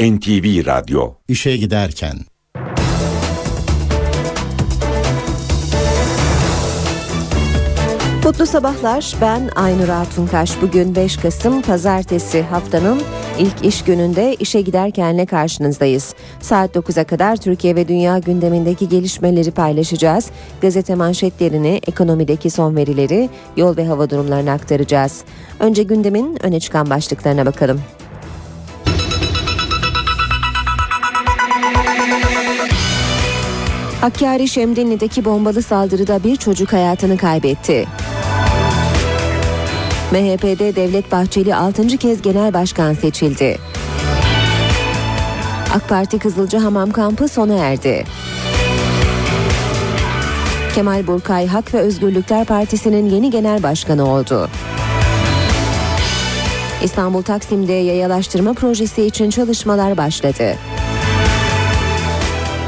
NTV Radyo İşe giderken Mutlu sabahlar. Ben Aynur Altunkaş. Bugün 5 Kasım Pazartesi haftanın ilk iş gününde işe giderkenle karşınızdayız. Saat 9'a kadar Türkiye ve dünya gündemindeki gelişmeleri paylaşacağız. Gazete manşetlerini, ekonomideki son verileri, yol ve hava durumlarını aktaracağız. Önce gündemin öne çıkan başlıklarına bakalım. Hakkari Şemdinli'deki bombalı saldırıda bir çocuk hayatını kaybetti. MHP'de Devlet Bahçeli 6. kez genel başkan seçildi. AK Parti Kızılcahamam kampı sona erdi. Kemal Burkay Hak ve Özgürlükler Partisi'nin yeni genel başkanı oldu. İstanbul Taksim'de yayalaştırma projesi için çalışmalar başladı.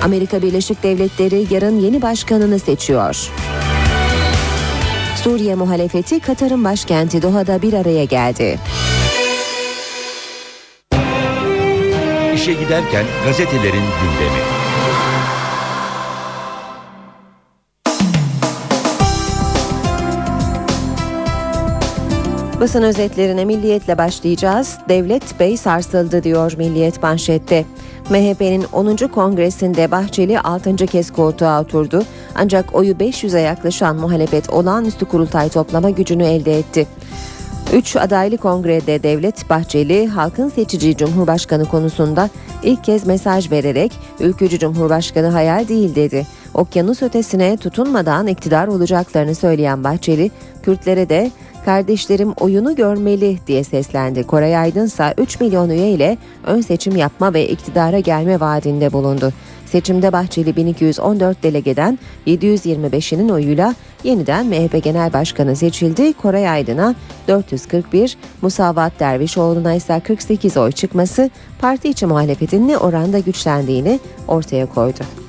Amerika Birleşik Devletleri yarın yeni başkanını seçiyor. Suriye muhalefeti Katar'ın başkenti Doha'da bir araya geldi. İşe giderken gazetelerin gündemi. Basın özetlerine milliyetle başlayacağız. Devlet Bey sarsıldı diyor Milliyet manşette. MHP'nin 10. kongresinde Bahçeli 6. kez koltuğa oturdu. Ancak oyu 500'e yaklaşan muhalefet olağanüstü kurultay toplama gücünü elde etti. 3 adaylı kongrede Devlet Bahçeli halkın seçici cumhurbaşkanı konusunda ilk kez mesaj vererek ülkücü cumhurbaşkanı hayal değil dedi. Okyanus ötesine tutunmadan iktidar olacaklarını söyleyen Bahçeli, Kürtlere de kardeşlerim oyunu görmeli diye seslendi. Koray Aydın ise 3 milyon üye ile ön seçim yapma ve iktidara gelme vaadinde bulundu. Seçimde Bahçeli 1214 delegeden 725'inin oyuyla yeniden MHP Genel Başkanı seçildi. Koray Aydın'a 441, Musavat Dervişoğlu'na ise 48 oy çıkması parti içi muhalefetin ne oranda güçlendiğini ortaya koydu.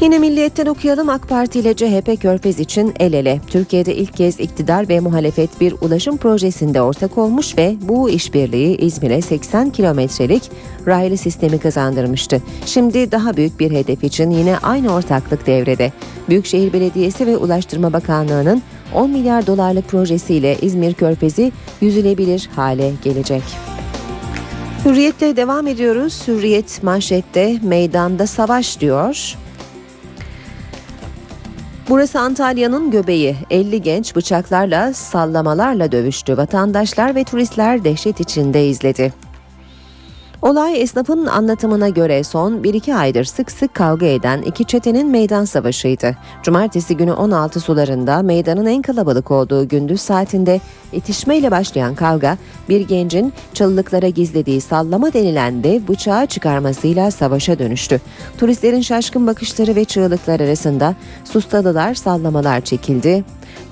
Yine Milliyet'ten okuyalım AK Parti ile CHP Körfez için el ele. Türkiye'de ilk kez iktidar ve muhalefet bir ulaşım projesinde ortak olmuş ve bu işbirliği İzmir'e 80 kilometrelik raylı sistemi kazandırmıştı. Şimdi daha büyük bir hedef için yine aynı ortaklık devrede. Büyükşehir Belediyesi ve Ulaştırma Bakanlığı'nın 10 milyar dolarlık projesiyle İzmir Körfezi yüzülebilir hale gelecek. Hürriyetle devam ediyoruz. Hürriyet manşette meydanda savaş diyor. Burası Antalya'nın göbeği. 50 genç bıçaklarla, sallamalarla dövüştü. Vatandaşlar ve turistler dehşet içinde izledi. Olay esnafın anlatımına göre son 1-2 aydır sık sık kavga eden iki çetenin meydan savaşıydı. Cumartesi günü 16 sularında meydanın en kalabalık olduğu gündüz saatinde itişmeyle başlayan kavga bir gencin çalılıklara gizlediği sallama denilen dev bıçağı çıkarmasıyla savaşa dönüştü. Turistlerin şaşkın bakışları ve çığlıklar arasında sustadılar sallamalar çekildi.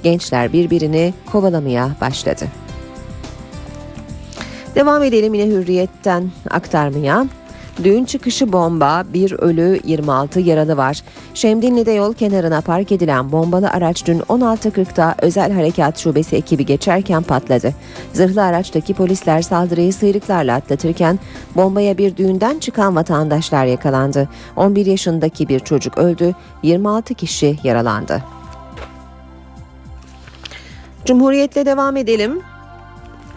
Gençler birbirini kovalamaya başladı. Devam edelim yine hürriyetten aktarmaya. Düğün çıkışı bomba, bir ölü 26 yaralı var. Şemdinli'de yol kenarına park edilen bombalı araç dün 16.40'da Özel Harekat Şubesi ekibi geçerken patladı. Zırhlı araçtaki polisler saldırıyı sıyrıklarla atlatırken bombaya bir düğünden çıkan vatandaşlar yakalandı. 11 yaşındaki bir çocuk öldü, 26 kişi yaralandı. Cumhuriyetle devam edelim.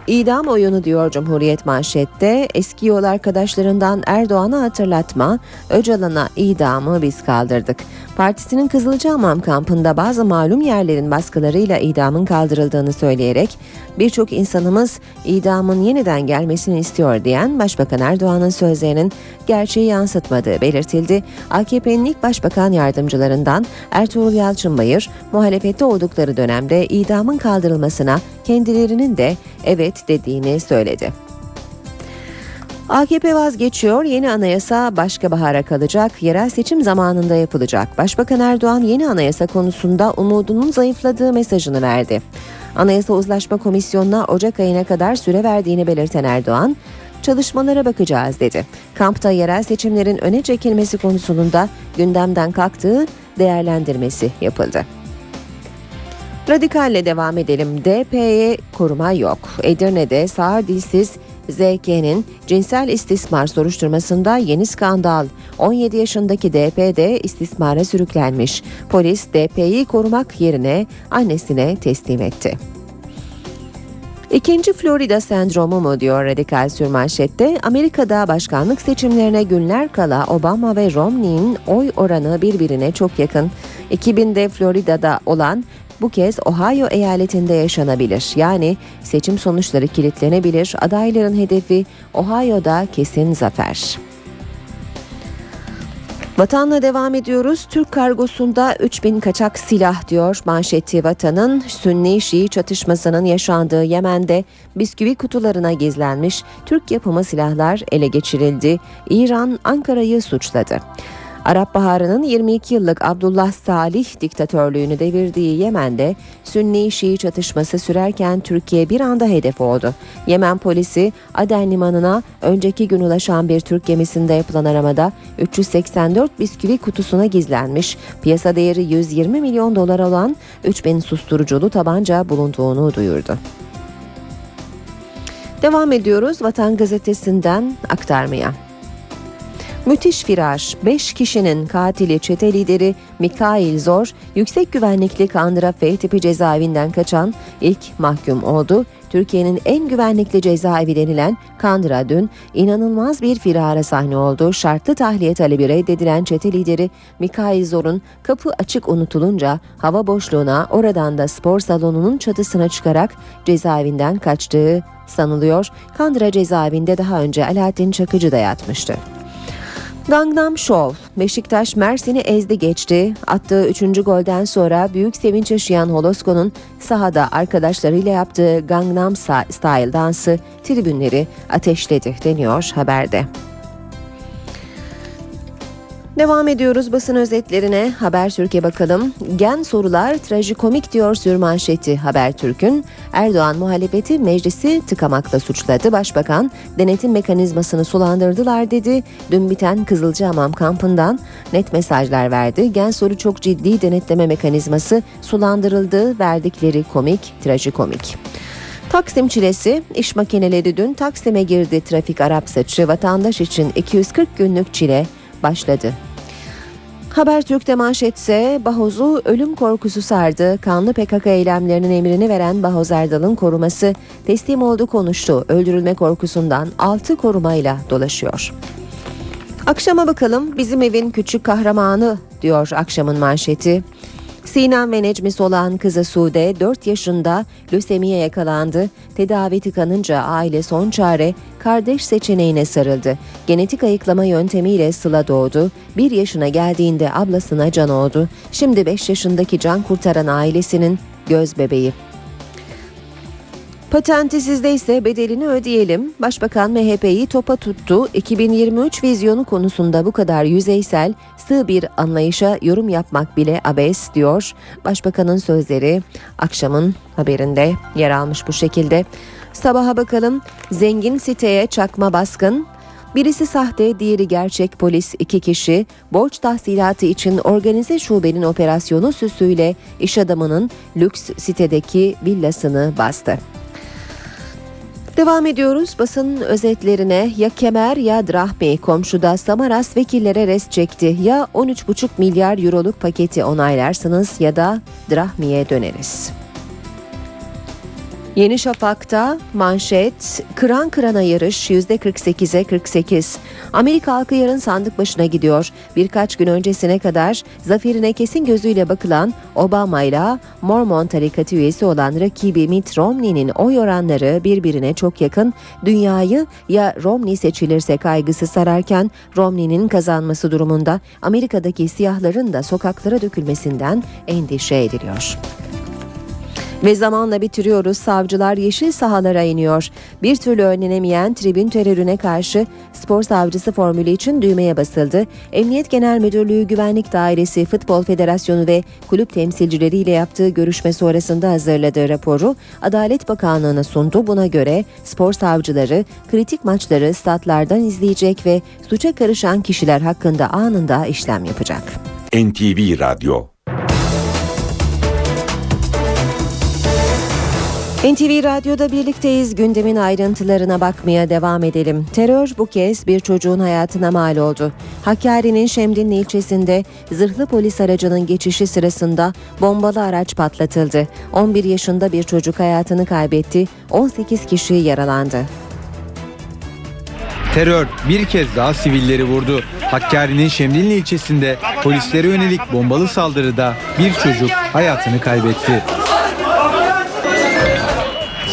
İdam oyunu diyor Cumhuriyet manşette. Eski yol arkadaşlarından Erdoğan'a hatırlatma, Öcalan'a idamı biz kaldırdık. Partisinin Kızılcahamam kampında bazı malum yerlerin baskılarıyla idamın kaldırıldığını söyleyerek birçok insanımız idamın yeniden gelmesini istiyor diyen Başbakan Erdoğan'ın sözlerinin gerçeği yansıtmadığı belirtildi. AKP'nin ilk başbakan yardımcılarından Ertuğrul Yalçınbayır, muhalefette oldukları dönemde idamın kaldırılmasına kendilerinin de evet dediğini söyledi. AKP vazgeçiyor, yeni anayasa başka bahara kalacak, yerel seçim zamanında yapılacak. Başbakan Erdoğan yeni anayasa konusunda umudunun zayıfladığı mesajını verdi. Anayasa Uzlaşma Komisyonu'na Ocak ayına kadar süre verdiğini belirten Erdoğan, çalışmalara bakacağız dedi. Kampta yerel seçimlerin öne çekilmesi konusunda gündemden kalktığı değerlendirmesi yapıldı. Radikalle devam edelim. DP'ye koruma yok. Edirne'de sağır dilsiz ZK'nin cinsel istismar soruşturmasında yeni skandal. 17 yaşındaki DP de istismara sürüklenmiş. Polis DP'yi korumak yerine annesine teslim etti. İkinci Florida sendromu mu diyor radikal sürmanşette. Amerika'da başkanlık seçimlerine günler kala Obama ve Romney'in oy oranı birbirine çok yakın. 2000'de Florida'da olan bu kez Ohio eyaletinde yaşanabilir. Yani seçim sonuçları kilitlenebilir. Adayların hedefi Ohio'da kesin zafer. Vatanla devam ediyoruz. Türk kargosunda 3000 kaçak silah diyor manşeti vatanın. Sünni Şii çatışmasının yaşandığı Yemen'de bisküvi kutularına gizlenmiş Türk yapımı silahlar ele geçirildi. İran Ankara'yı suçladı. Arap Baharı'nın 22 yıllık Abdullah Salih diktatörlüğünü devirdiği Yemen'de Sünni-Şii çatışması sürerken Türkiye bir anda hedef oldu. Yemen polisi Aden limanına önceki gün ulaşan bir Türk gemisinde yapılan aramada 384 bisküvi kutusuna gizlenmiş, piyasa değeri 120 milyon dolar olan 3000 susturuculu tabanca bulunduğunu duyurdu. Devam ediyoruz Vatan Gazetesi'nden aktarmaya. Müthiş viraj. 5 kişinin katili çete lideri Mikhail Zor, yüksek güvenlikli Kandıra F tipi cezaevinden kaçan ilk mahkum oldu. Türkiye'nin en güvenlikli cezaevi denilen Kandıra dün inanılmaz bir firara sahne oldu. Şartlı tahliye talebi reddedilen çete lideri Mikhail Zor'un kapı açık unutulunca hava boşluğuna oradan da spor salonunun çatısına çıkarak cezaevinden kaçtığı sanılıyor. Kandıra cezaevinde daha önce Alaaddin Çakıcı da yatmıştı. Gangnam Show, Beşiktaş Mersin'i ezdi geçti. Attığı 3. golden sonra büyük sevinç yaşayan Holosko'nun sahada arkadaşlarıyla yaptığı Gangnam Style dansı tribünleri ateşledi deniyor haberde. Devam ediyoruz basın özetlerine. Haber Türkiye bakalım. Gen sorular trajikomik diyor sürmanşeti Habertürk'ün. Erdoğan muhalefeti meclisi tıkamakla suçladı. Başbakan denetim mekanizmasını sulandırdılar dedi. Dün biten Kızılcahamam kampından net mesajlar verdi. Gen soru çok ciddi denetleme mekanizması sulandırıldı. Verdikleri komik, trajikomik. Taksim çilesi, iş makineleri dün Taksim'e girdi trafik Arap saçı. Vatandaş için 240 günlük çile başladı. Habertürk'te manşetse Bahoz'u ölüm korkusu sardı. Kanlı PKK eylemlerinin emrini veren Bahoz Erdal'ın koruması teslim oldu konuştu. Öldürülme korkusundan 6 korumayla dolaşıyor. Akşama bakalım bizim evin küçük kahramanı diyor akşamın manşeti. Sinan ve Necmis olan kızı Sude 4 yaşında lösemiye yakalandı. Tedavi tıkanınca aile son çare kardeş seçeneğine sarıldı. Genetik ayıklama yöntemiyle Sıla doğdu. 1 yaşına geldiğinde ablasına can oldu. Şimdi 5 yaşındaki can kurtaran ailesinin göz bebeği. Patenti sizde ise bedelini ödeyelim. Başbakan MHP'yi topa tuttu. 2023 vizyonu konusunda bu kadar yüzeysel, sığ bir anlayışa yorum yapmak bile abes diyor. Başbakanın sözleri akşamın haberinde yer almış bu şekilde. Sabaha bakalım. Zengin siteye çakma baskın. Birisi sahte, diğeri gerçek polis iki kişi borç tahsilatı için organize şubenin operasyonu süsüyle iş adamının lüks sitedeki villasını bastı. Devam ediyoruz. Basın özetlerine. Ya kemer ya drahmi. Komşuda Samaras vekillere res çekti. Ya 13,5 milyar euroluk paketi onaylarsınız ya da drahmiye döneriz. Yeni Şafak'ta manşet kıran kırana yarış %48'e 48. Amerika halkı yarın sandık başına gidiyor. Birkaç gün öncesine kadar zaferine kesin gözüyle bakılan Obama ile Mormon tarikatı üyesi olan rakibi Mitt Romney'nin oy oranları birbirine çok yakın. Dünyayı ya Romney seçilirse kaygısı sararken Romney'nin kazanması durumunda Amerika'daki siyahların da sokaklara dökülmesinden endişe ediliyor. Ve zamanla bitiriyoruz. Savcılar yeşil sahalara iniyor. Bir türlü önlenemeyen tribün terörüne karşı spor savcısı formülü için düğmeye basıldı. Emniyet Genel Müdürlüğü Güvenlik Dairesi, Futbol Federasyonu ve kulüp temsilcileriyle yaptığı görüşme sonrasında hazırladığı raporu Adalet Bakanlığı'na sundu. Buna göre spor savcıları kritik maçları statlardan izleyecek ve suça karışan kişiler hakkında anında işlem yapacak. NTV Radyo NTV Radyo'da birlikteyiz. Gündemin ayrıntılarına bakmaya devam edelim. Terör bu kez bir çocuğun hayatına mal oldu. Hakkari'nin Şemdinli ilçesinde zırhlı polis aracının geçişi sırasında bombalı araç patlatıldı. 11 yaşında bir çocuk hayatını kaybetti. 18 kişi yaralandı. Terör bir kez daha sivilleri vurdu. Hakkari'nin Şemdinli ilçesinde polislere yönelik bombalı saldırıda bir çocuk hayatını kaybetti.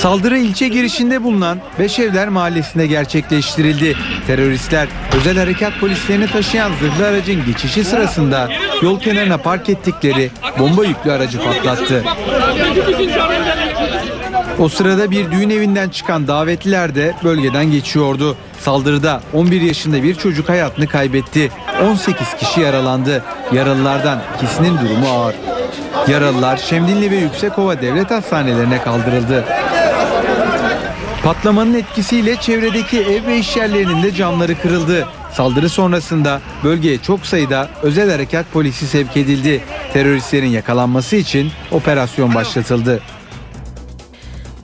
Saldırı ilçe girişinde bulunan Beşevler Mahallesi'nde gerçekleştirildi. Teröristler özel harekat polislerini taşıyan zırhlı aracın geçişi sırasında yol kenarına park ettikleri bomba yüklü aracı patlattı. O sırada bir düğün evinden çıkan davetliler de bölgeden geçiyordu. Saldırıda 11 yaşında bir çocuk hayatını kaybetti. 18 kişi yaralandı. Yaralılardan ikisinin durumu ağır. Yaralılar Şemdinli ve Yüksekova devlet hastanelerine kaldırıldı. Patlamanın etkisiyle çevredeki ev ve iş yerlerinin de camları kırıldı. Saldırı sonrasında bölgeye çok sayıda özel harekat polisi sevk edildi. Teröristlerin yakalanması için operasyon başlatıldı.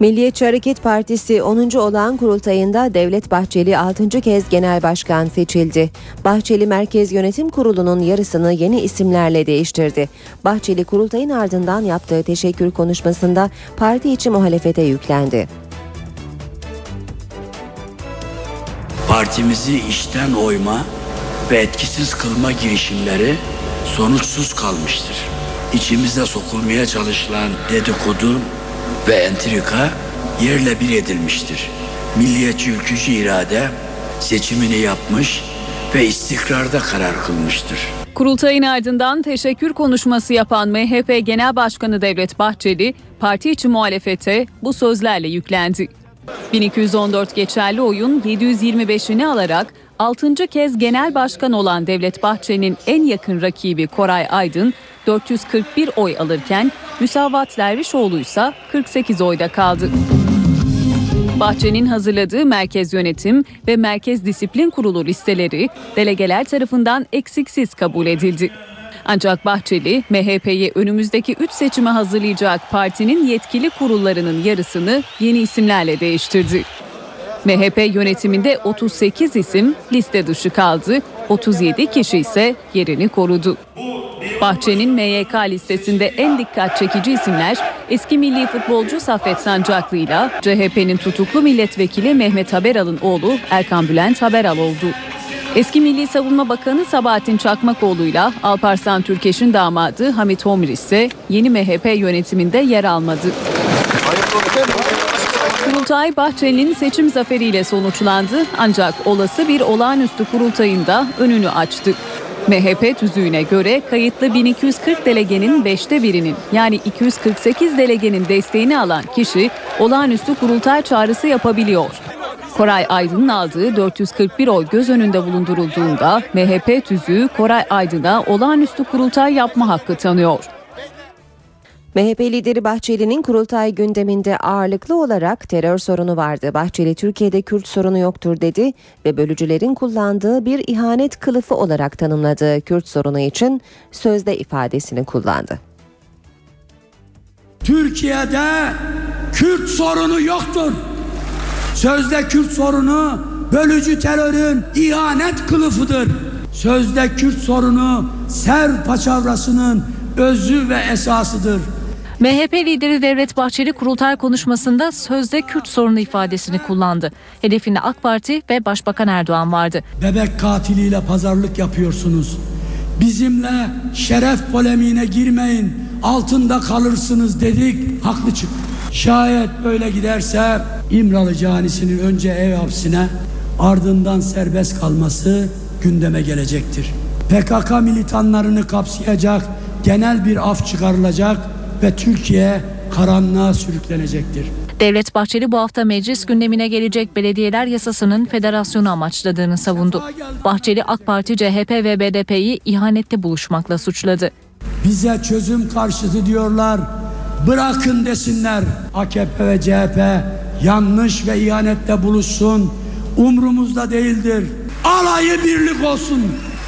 Milliyetçi Hareket Partisi 10. olan kurultayında Devlet Bahçeli 6. kez genel başkan seçildi. Bahçeli Merkez Yönetim Kurulu'nun yarısını yeni isimlerle değiştirdi. Bahçeli kurultayın ardından yaptığı teşekkür konuşmasında parti içi muhalefete yüklendi. Partimizi işten oyma ve etkisiz kılma girişimleri sonuçsuz kalmıştır. İçimize sokulmaya çalışılan dedikodu ve entrika yerle bir edilmiştir. Milliyetçi ülkücü irade seçimini yapmış ve istikrarda karar kılmıştır. Kurultayın ardından teşekkür konuşması yapan MHP Genel Başkanı Devlet Bahçeli, parti içi muhalefete bu sözlerle yüklendi. 1214 geçerli oyun 725'ini alarak 6. kez genel başkan olan Devlet Bahçeli'nin en yakın rakibi Koray Aydın 441 oy alırken Müsavat Dervişoğlu ise 48 oyda kaldı. Bahçe'nin hazırladığı Merkez Yönetim ve Merkez Disiplin Kurulu listeleri delegeler tarafından eksiksiz kabul edildi. Ancak Bahçeli, MHP'yi önümüzdeki 3 seçime hazırlayacak partinin yetkili kurullarının yarısını yeni isimlerle değiştirdi. MHP yönetiminde 38 isim liste dışı kaldı, 37 kişi ise yerini korudu. Bahçe'nin MYK listesinde en dikkat çekici isimler eski milli futbolcu Saffet Sancaklı ile CHP'nin tutuklu milletvekili Mehmet Haberal'ın oğlu Erkan Bülent Haberal oldu. Eski Milli Savunma Bakanı Sabahattin Çakmakoğlu ile Alparslan Türkeş'in damadı Hamit Homir ise yeni MHP yönetiminde yer almadı. Kurultay Bahçeli'nin seçim zaferiyle sonuçlandı ancak olası bir olağanüstü kurultayında önünü açtı. MHP tüzüğüne göre kayıtlı 1240 delegenin 5'te birinin yani 248 delegenin desteğini alan kişi olağanüstü kurultay çağrısı yapabiliyor. Koray Aydın'ın aldığı 441 oy göz önünde bulundurulduğunda MHP tüzüğü Koray Aydın'a olağanüstü kurultay yapma hakkı tanıyor. MHP lideri Bahçeli'nin kurultay gündeminde ağırlıklı olarak terör sorunu vardı. Bahçeli Türkiye'de Kürt sorunu yoktur dedi ve bölücülerin kullandığı bir ihanet kılıfı olarak tanımladığı Kürt sorunu için sözde ifadesini kullandı. Türkiye'de Kürt sorunu yoktur. Sözde Kürt sorunu bölücü terörün ihanet kılıfıdır. Sözde Kürt sorunu ser paçavrasının özü ve esasıdır. MHP lideri Devlet Bahçeli kurultay konuşmasında sözde Kürt sorunu ifadesini kullandı. Hedefinde AK Parti ve Başbakan Erdoğan vardı. Bebek katiliyle pazarlık yapıyorsunuz. Bizimle şeref polemiğine girmeyin, altında kalırsınız dedik, haklı çıktı. Şayet böyle giderse İmralı canisinin önce ev hapsine ardından serbest kalması gündeme gelecektir. PKK militanlarını kapsayacak genel bir af çıkarılacak ve Türkiye karanlığa sürüklenecektir. Devlet Bahçeli bu hafta meclis gündemine gelecek belediyeler yasasının federasyonu amaçladığını savundu. Bahçeli AK Parti, CHP ve BDP'yi ihanette buluşmakla suçladı. Bize çözüm karşıtı diyorlar. Bırakın desinler. AKP ve CHP yanlış ve ihanette buluşsun. Umrumuzda değildir. Alayı birlik olsun.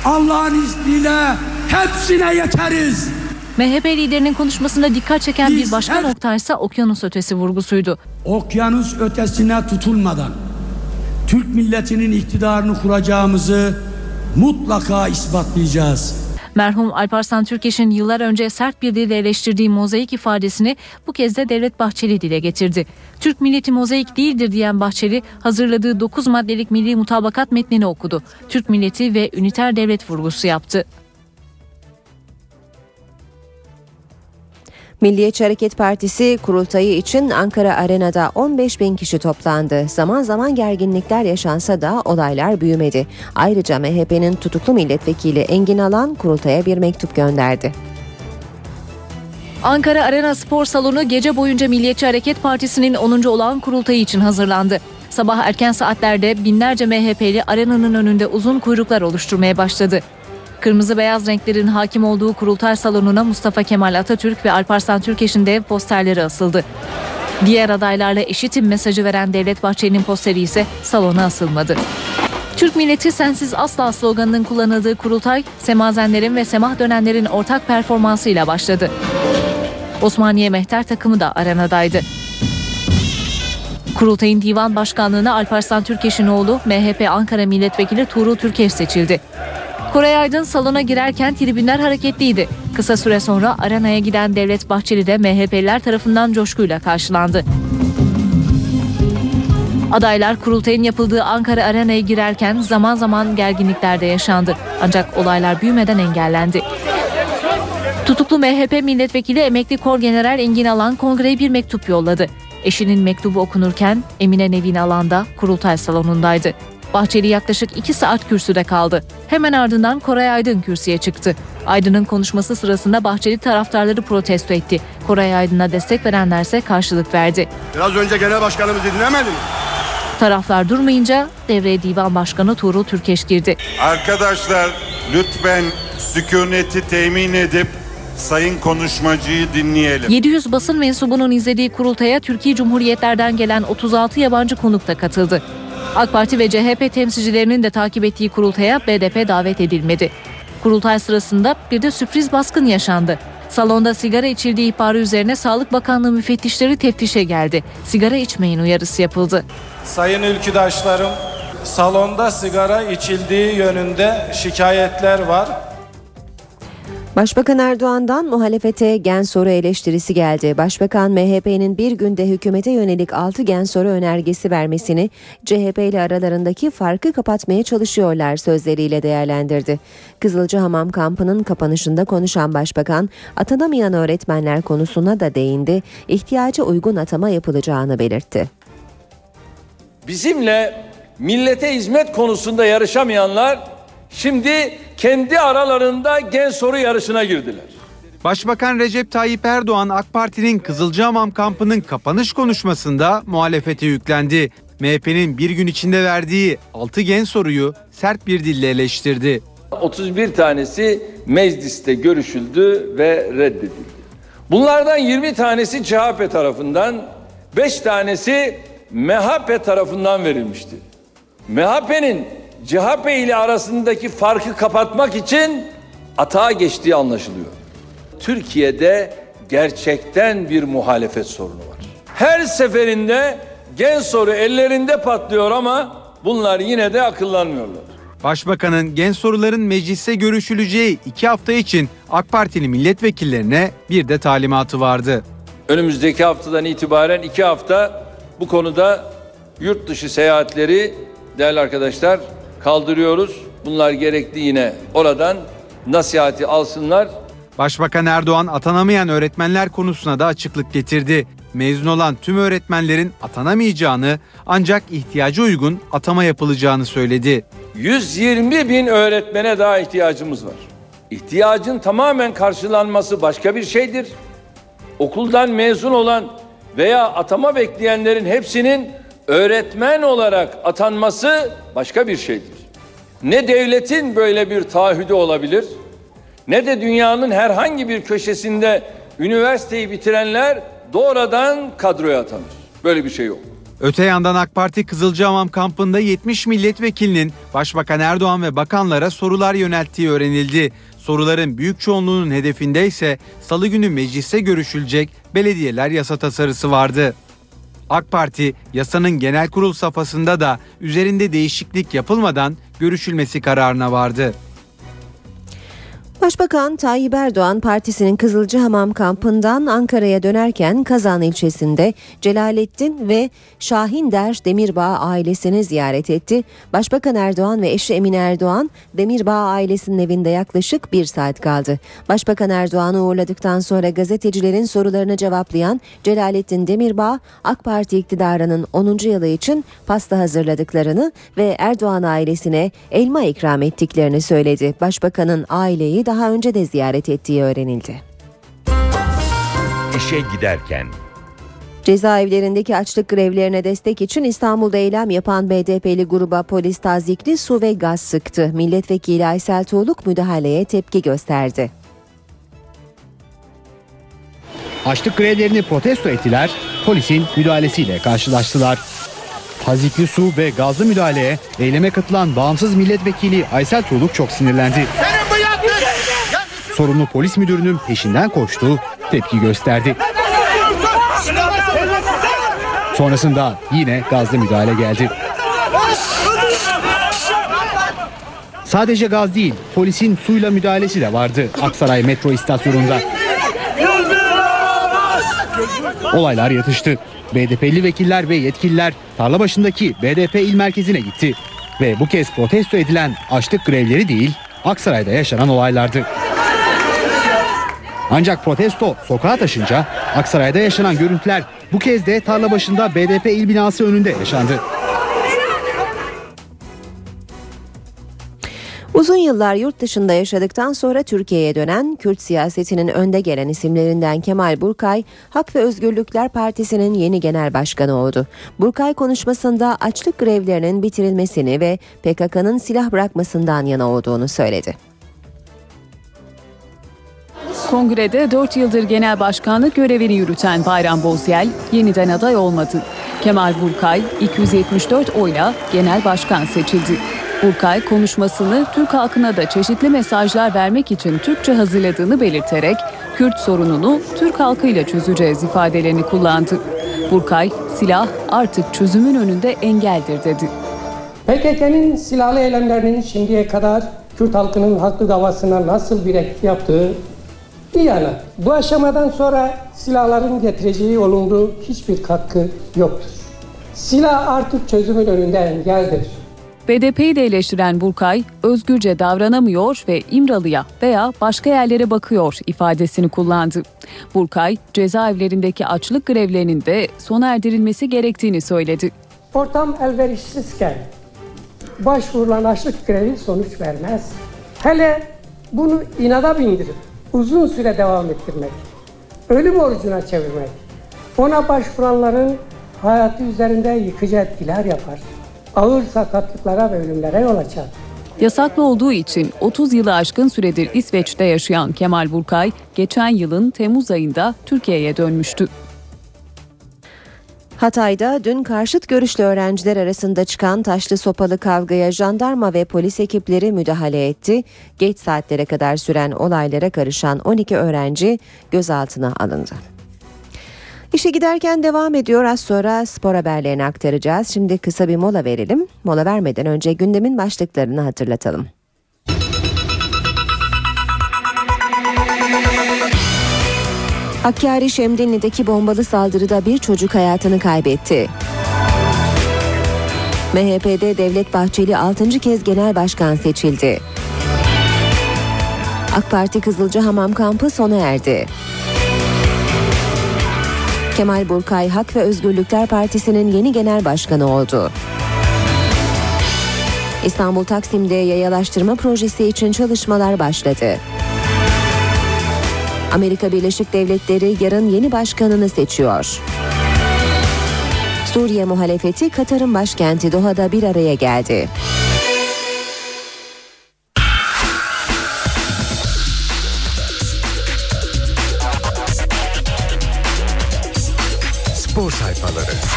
Allah'ın izniyle hepsine yeteriz. MHP liderinin konuşmasında dikkat çeken Biz bir başka her- nokta ise okyanus ötesi vurgusuydu. okyanus ötesine tutulmadan Türk milletinin iktidarını kuracağımızı mutlaka ispatlayacağız. Merhum Alparslan Türkeş'in yıllar önce sert bir dille eleştirdiği mozaik ifadesini bu kez de Devlet Bahçeli dile getirdi. Türk milleti mozaik değildir diyen Bahçeli hazırladığı 9 maddelik milli mutabakat metnini okudu. Türk milleti ve üniter devlet vurgusu yaptı. Milliyetçi Hareket Partisi kurultayı için Ankara Arena'da 15 bin kişi toplandı. Zaman zaman gerginlikler yaşansa da olaylar büyümedi. Ayrıca MHP'nin tutuklu milletvekili Engin Alan kurultaya bir mektup gönderdi. Ankara Arena Spor Salonu gece boyunca Milliyetçi Hareket Partisi'nin 10. olağan kurultayı için hazırlandı. Sabah erken saatlerde binlerce MHP'li arenanın önünde uzun kuyruklar oluşturmaya başladı. Kırmızı beyaz renklerin hakim olduğu kurultay salonuna Mustafa Kemal Atatürk ve Alparslan Türkeş'in dev posterleri asıldı. Diğer adaylarla eşitim mesajı veren Devlet Bahçeli'nin posteri ise salona asılmadı. Türk milleti sensiz asla sloganının kullanıldığı kurultay, semazenlerin ve semah dönenlerin ortak performansıyla başladı. Osmaniye Mehter takımı da arenadaydı. Kurultayın divan başkanlığına Alparslan Türkeş'in oğlu MHP Ankara Milletvekili Tuğrul Türkeş seçildi. Koray Aydın salona girerken tribünler hareketliydi. Kısa süre sonra arenaya giden Devlet Bahçeli de MHP'liler tarafından coşkuyla karşılandı. Adaylar kurultayın yapıldığı Ankara Arena'ya girerken zaman zaman gerginlikler de yaşandı. Ancak olaylar büyümeden engellendi. Tutuklu MHP milletvekili emekli Kor General Engin Alan kongreye bir mektup yolladı. Eşinin mektubu okunurken Emine Nevin Alan da kurultay salonundaydı. Bahçeli yaklaşık iki saat kürsüde kaldı. Hemen ardından Koray Aydın kürsüye çıktı. Aydın'ın konuşması sırasında Bahçeli taraftarları protesto etti. Koray Aydın'a destek verenlerse karşılık verdi. Biraz önce genel başkanımızı dinlemedin mi? Taraflar durmayınca devreye divan başkanı Tuğrul Türkeş girdi. Arkadaşlar lütfen sükuneti temin edip sayın konuşmacıyı dinleyelim. 700 basın mensubunun izlediği kurultaya Türkiye Cumhuriyetlerden gelen 36 yabancı konuk da katıldı. AK Parti ve CHP temsilcilerinin de takip ettiği kurultaya BDP davet edilmedi. Kurultay sırasında bir de sürpriz baskın yaşandı. Salonda sigara içildiği ihbarı üzerine Sağlık Bakanlığı müfettişleri teftişe geldi. Sigara içmeyin uyarısı yapıldı. Sayın ülküdaşlarım, salonda sigara içildiği yönünde şikayetler var. Başbakan Erdoğan'dan muhalefete gen soru eleştirisi geldi. Başbakan MHP'nin bir günde hükümete yönelik 6 gen soru önergesi vermesini CHP ile aralarındaki farkı kapatmaya çalışıyorlar sözleriyle değerlendirdi. Kızılcahamam kampının kapanışında konuşan başbakan atanamayan öğretmenler konusuna da değindi. İhtiyaca uygun atama yapılacağını belirtti. Bizimle millete hizmet konusunda yarışamayanlar şimdi kendi aralarında gen soru yarışına girdiler. Başbakan Recep Tayyip Erdoğan AK Parti'nin Kızılcahamam kampının kapanış konuşmasında muhalefete yüklendi. MHP'nin bir gün içinde verdiği 6 gen soruyu sert bir dille eleştirdi. 31 tanesi mecliste görüşüldü ve reddedildi. Bunlardan 20 tanesi CHP tarafından, 5 tanesi MHP tarafından verilmişti. MHP'nin CHP ile arasındaki farkı kapatmak için atağa geçtiği anlaşılıyor. Türkiye'de gerçekten bir muhalefet sorunu var. Her seferinde gen soru ellerinde patlıyor ama bunlar yine de akıllanmıyorlar. Başbakanın gen soruların mecliste görüşüleceği iki hafta için AK Partili milletvekillerine bir de talimatı vardı. Önümüzdeki haftadan itibaren iki hafta bu konuda yurt dışı seyahatleri değerli arkadaşlar kaldırıyoruz. Bunlar gerekli yine oradan nasihati alsınlar. Başbakan Erdoğan atanamayan öğretmenler konusuna da açıklık getirdi. Mezun olan tüm öğretmenlerin atanamayacağını ancak ihtiyaca uygun atama yapılacağını söyledi. 120 bin öğretmene daha ihtiyacımız var. İhtiyacın tamamen karşılanması başka bir şeydir. Okuldan mezun olan veya atama bekleyenlerin hepsinin öğretmen olarak atanması başka bir şeydir. Ne devletin böyle bir taahhüdü olabilir ne de dünyanın herhangi bir köşesinde üniversiteyi bitirenler doğrudan kadroya atanır. Böyle bir şey yok. Öte yandan AK Parti Kızılcahamam kampında 70 milletvekilinin Başbakan Erdoğan ve bakanlara sorular yönelttiği öğrenildi. Soruların büyük çoğunluğunun hedefinde ise salı günü mecliste görüşülecek belediyeler yasa tasarısı vardı. AK Parti yasanın genel kurul safhasında da üzerinde değişiklik yapılmadan görüşülmesi kararına vardı. Başbakan Tayyip Erdoğan partisinin Kızılcahamam kampından Ankara'ya dönerken Kazan ilçesinde Celalettin ve Şahin Der Demirbağ ailesini ziyaret etti. Başbakan Erdoğan ve eşi Emine Erdoğan Demirbağ ailesinin evinde yaklaşık bir saat kaldı. Başbakan Erdoğan'ı uğurladıktan sonra gazetecilerin sorularını cevaplayan Celalettin Demirbağ AK Parti iktidarının 10. yılı için pasta hazırladıklarını ve Erdoğan ailesine elma ikram ettiklerini söyledi. Başbakanın aileyi daha önce de ziyaret ettiği öğrenildi. İşe giderken Cezaevlerindeki açlık grevlerine destek için İstanbul'da eylem yapan BDP'li gruba polis tazikli su ve gaz sıktı. Milletvekili Aysel Tuğluk müdahaleye tepki gösterdi. Açlık grevlerini protesto ettiler, polisin müdahalesiyle karşılaştılar. Tazikli su ve gazlı müdahaleye eyleme katılan bağımsız milletvekili Aysel Tuğluk çok sinirlendi. Sorumlu polis müdürünün peşinden koştu, tepki gösterdi. Sonrasında yine gazlı müdahale geldi. Sadece gaz değil, polisin suyla müdahalesi de vardı Aksaray metro istasyonunda. Olaylar yatıştı. BDP'li vekiller ve yetkililer tarla başındaki BDP il merkezine gitti. Ve bu kez protesto edilen açlık grevleri değil, Aksaray'da yaşanan olaylardı. Ancak protesto sokağa taşınca Aksaray'da yaşanan görüntüler bu kez de tarla başında BDP il binası önünde yaşandı. Uzun yıllar yurt dışında yaşadıktan sonra Türkiye'ye dönen Kürt siyasetinin önde gelen isimlerinden Kemal Burkay, Hak ve Özgürlükler Partisi'nin yeni genel başkanı oldu. Burkay konuşmasında açlık grevlerinin bitirilmesini ve PKK'nın silah bırakmasından yana olduğunu söyledi. Kongrede 4 yıldır genel başkanlık görevini yürüten Bayram Bozyel yeniden aday olmadı. Kemal Burkay 274 oyla genel başkan seçildi. Burkay konuşmasını Türk halkına da çeşitli mesajlar vermek için Türkçe hazırladığını belirterek Kürt sorununu Türk halkıyla çözeceğiz ifadelerini kullandı. Burkay, silah artık çözümün önünde engeldir dedi. PKK'nın silahlı eylemlerinin şimdiye kadar Kürt halkının haklı davasına nasıl bir etki yaptığı bir yana bu aşamadan sonra silahların getireceği olumlu hiçbir katkı yoktur. Silah artık çözümün önünde engeldir. BDP'yi de eleştiren Burkay, özgürce davranamıyor ve İmralı'ya veya başka yerlere bakıyor ifadesini kullandı. Burkay, cezaevlerindeki açlık grevlerinin de sona erdirilmesi gerektiğini söyledi. Ortam elverişsizken başvurulan açlık grevi sonuç vermez. Hele bunu inada bindirip uzun süre devam ettirmek, ölüm orucuna çevirmek, ona başvuranların hayatı üzerinde yıkıcı etkiler yapar. Ağır sakatlıklara ve ölümlere yol açar. Yasaklı olduğu için 30 yılı aşkın süredir İsveç'te yaşayan Kemal Burkay, geçen yılın Temmuz ayında Türkiye'ye dönmüştü. Hatay'da dün karşıt görüşlü öğrenciler arasında çıkan taşlı sopalı kavgaya jandarma ve polis ekipleri müdahale etti. Geç saatlere kadar süren olaylara karışan 12 öğrenci gözaltına alındı. İşe giderken devam ediyor. Az sonra spor haberlerini aktaracağız. Şimdi kısa bir mola verelim. Mola vermeden önce gündemin başlıklarını hatırlatalım. Hakkari Şemdinli'deki bombalı saldırıda bir çocuk hayatını kaybetti. MHP'de Devlet Bahçeli 6. kez genel başkan seçildi. AK Parti Kızılcahamam kampı sona erdi. Kemal Burkay Hak ve Özgürlükler Partisi'nin yeni genel başkanı oldu. İstanbul Taksim'de yayalaştırma projesi için çalışmalar başladı. Amerika Birleşik Devletleri yarın yeni başkanını seçiyor. Suriye muhalefeti Katar'ın başkenti Doha'da bir araya geldi. spor sayfaları.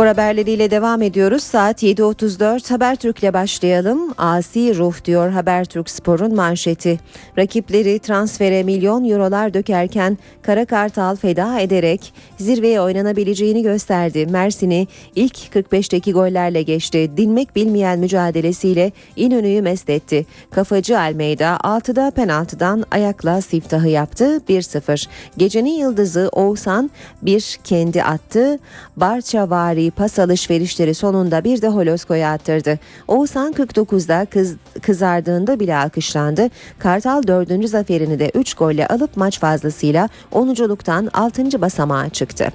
Spor haberleriyle devam ediyoruz. Saat 7.34 Habertürk'le başlayalım. Asi ruh diyor Habertürk Spor'un manşeti. Rakipleri transfere milyon eurolar dökerken Kara Kartal feda ederek zirveye oynanabileceğini gösterdi. Mersin'i ilk 45'teki gollerle geçti. Dinmek bilmeyen mücadelesiyle İnönü'yü mest etti. Kafacı Almeyda 6'da penaltıdan ayakla siftahı yaptı 1-0. Gecenin yıldızı Oğuzhan bir kendi attı. Barçavari pas alışverişleri sonunda bir de Holosko'ya attırdı. Oğuzhan 49'da kız, kızardığında bile alkışlandı. Kartal 4. zaferini de 3 golle alıp maç fazlasıyla 10'unculuktan 6. basamağa çıktı.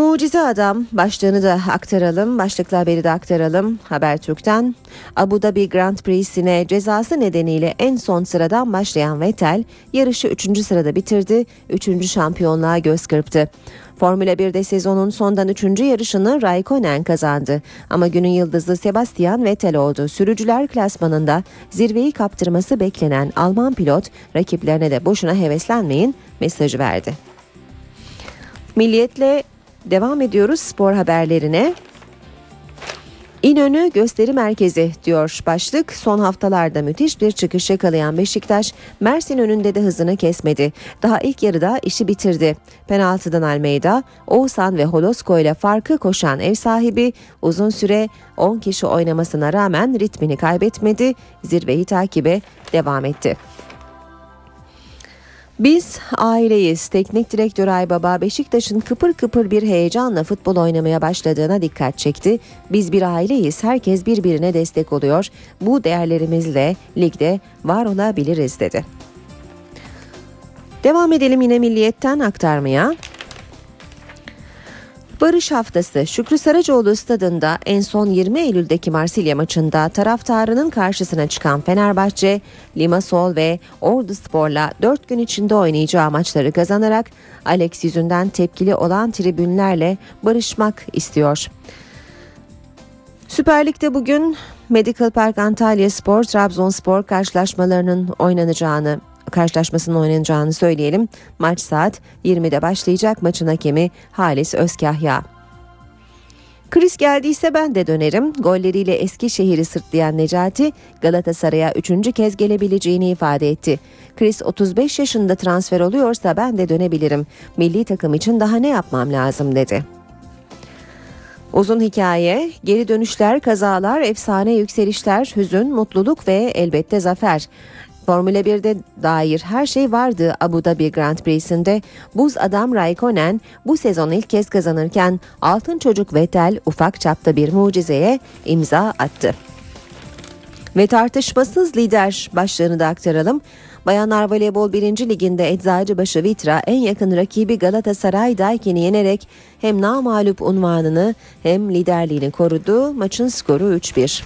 Mucize adam başlığını da aktaralım. Başlıklı haberi de aktaralım Habertürk'ten. Abu Dhabi Grand Prix'sine cezası nedeniyle en son sıradan başlayan Vettel yarışı 3. sırada bitirdi. 3. şampiyonluğa göz kırptı. Formula 1'de sezonun sondan 3. yarışını Raikkonen kazandı. Ama günün yıldızı Sebastian Vettel oldu. Sürücüler klasmanında zirveyi kaptırması beklenen Alman pilot rakiplerine de boşuna heveslenmeyin mesajı verdi. Milliyetle devam ediyoruz spor haberlerine. İnönü gösteri merkezi diyor başlık. Son haftalarda müthiş bir çıkış yakalayan Beşiktaş Mersin önünde de hızını kesmedi. Daha ilk yarıda işi bitirdi. Penaltıdan Almeyda, Oğuzhan ve Holosko ile farkı koşan ev sahibi uzun süre 10 kişi oynamasına rağmen ritmini kaybetmedi. Zirveyi takibe devam etti. Biz aileyiz. Teknik direktör Aybaba Beşiktaş'ın kıpır kıpır bir heyecanla futbol oynamaya başladığına dikkat çekti. Biz bir aileyiz. Herkes birbirine destek oluyor. Bu değerlerimizle ligde var olabiliriz dedi. Devam edelim yine milliyetten aktarmaya. Barış Haftası Şükrü Saracoğlu stadında en son 20 Eylül'deki Marsilya maçında taraftarının karşısına çıkan Fenerbahçe, Limassol ve Ordu Spor'la 4 gün içinde oynayacağı maçları kazanarak Alex yüzünden tepkili olan tribünlerle barışmak istiyor. Süper Lig'de bugün Medical Park Antalya Spor, Trabzonspor karşılaşmalarının oynanacağını karşılaşmasının oynanacağını söyleyelim. Maç saat 20'de başlayacak. Maçın hakemi Halis Özkahya. Kriz geldiyse ben de dönerim. Golleriyle Eskişehir'i sırtlayan Necati Galatasaray'a üçüncü kez gelebileceğini ifade etti. Chris 35 yaşında transfer oluyorsa ben de dönebilirim. Milli takım için daha ne yapmam lazım dedi. Uzun hikaye, geri dönüşler, kazalar, efsane yükselişler, hüzün, mutluluk ve elbette zafer. Formula 1'de dair her şey vardı Abu Dhabi Grand Prix'sinde. Buz adam Raikkonen bu sezon ilk kez kazanırken altın çocuk Vettel ufak çapta bir mucizeye imza attı. Ve tartışmasız lider başlığını da aktaralım. Bayanlar Voleybol 1. Liginde Eczacıbaşı Vitra en yakın rakibi Galatasaray Daikin'i yenerek hem namalup unvanını hem liderliğini korudu. Maçın skoru 3-1.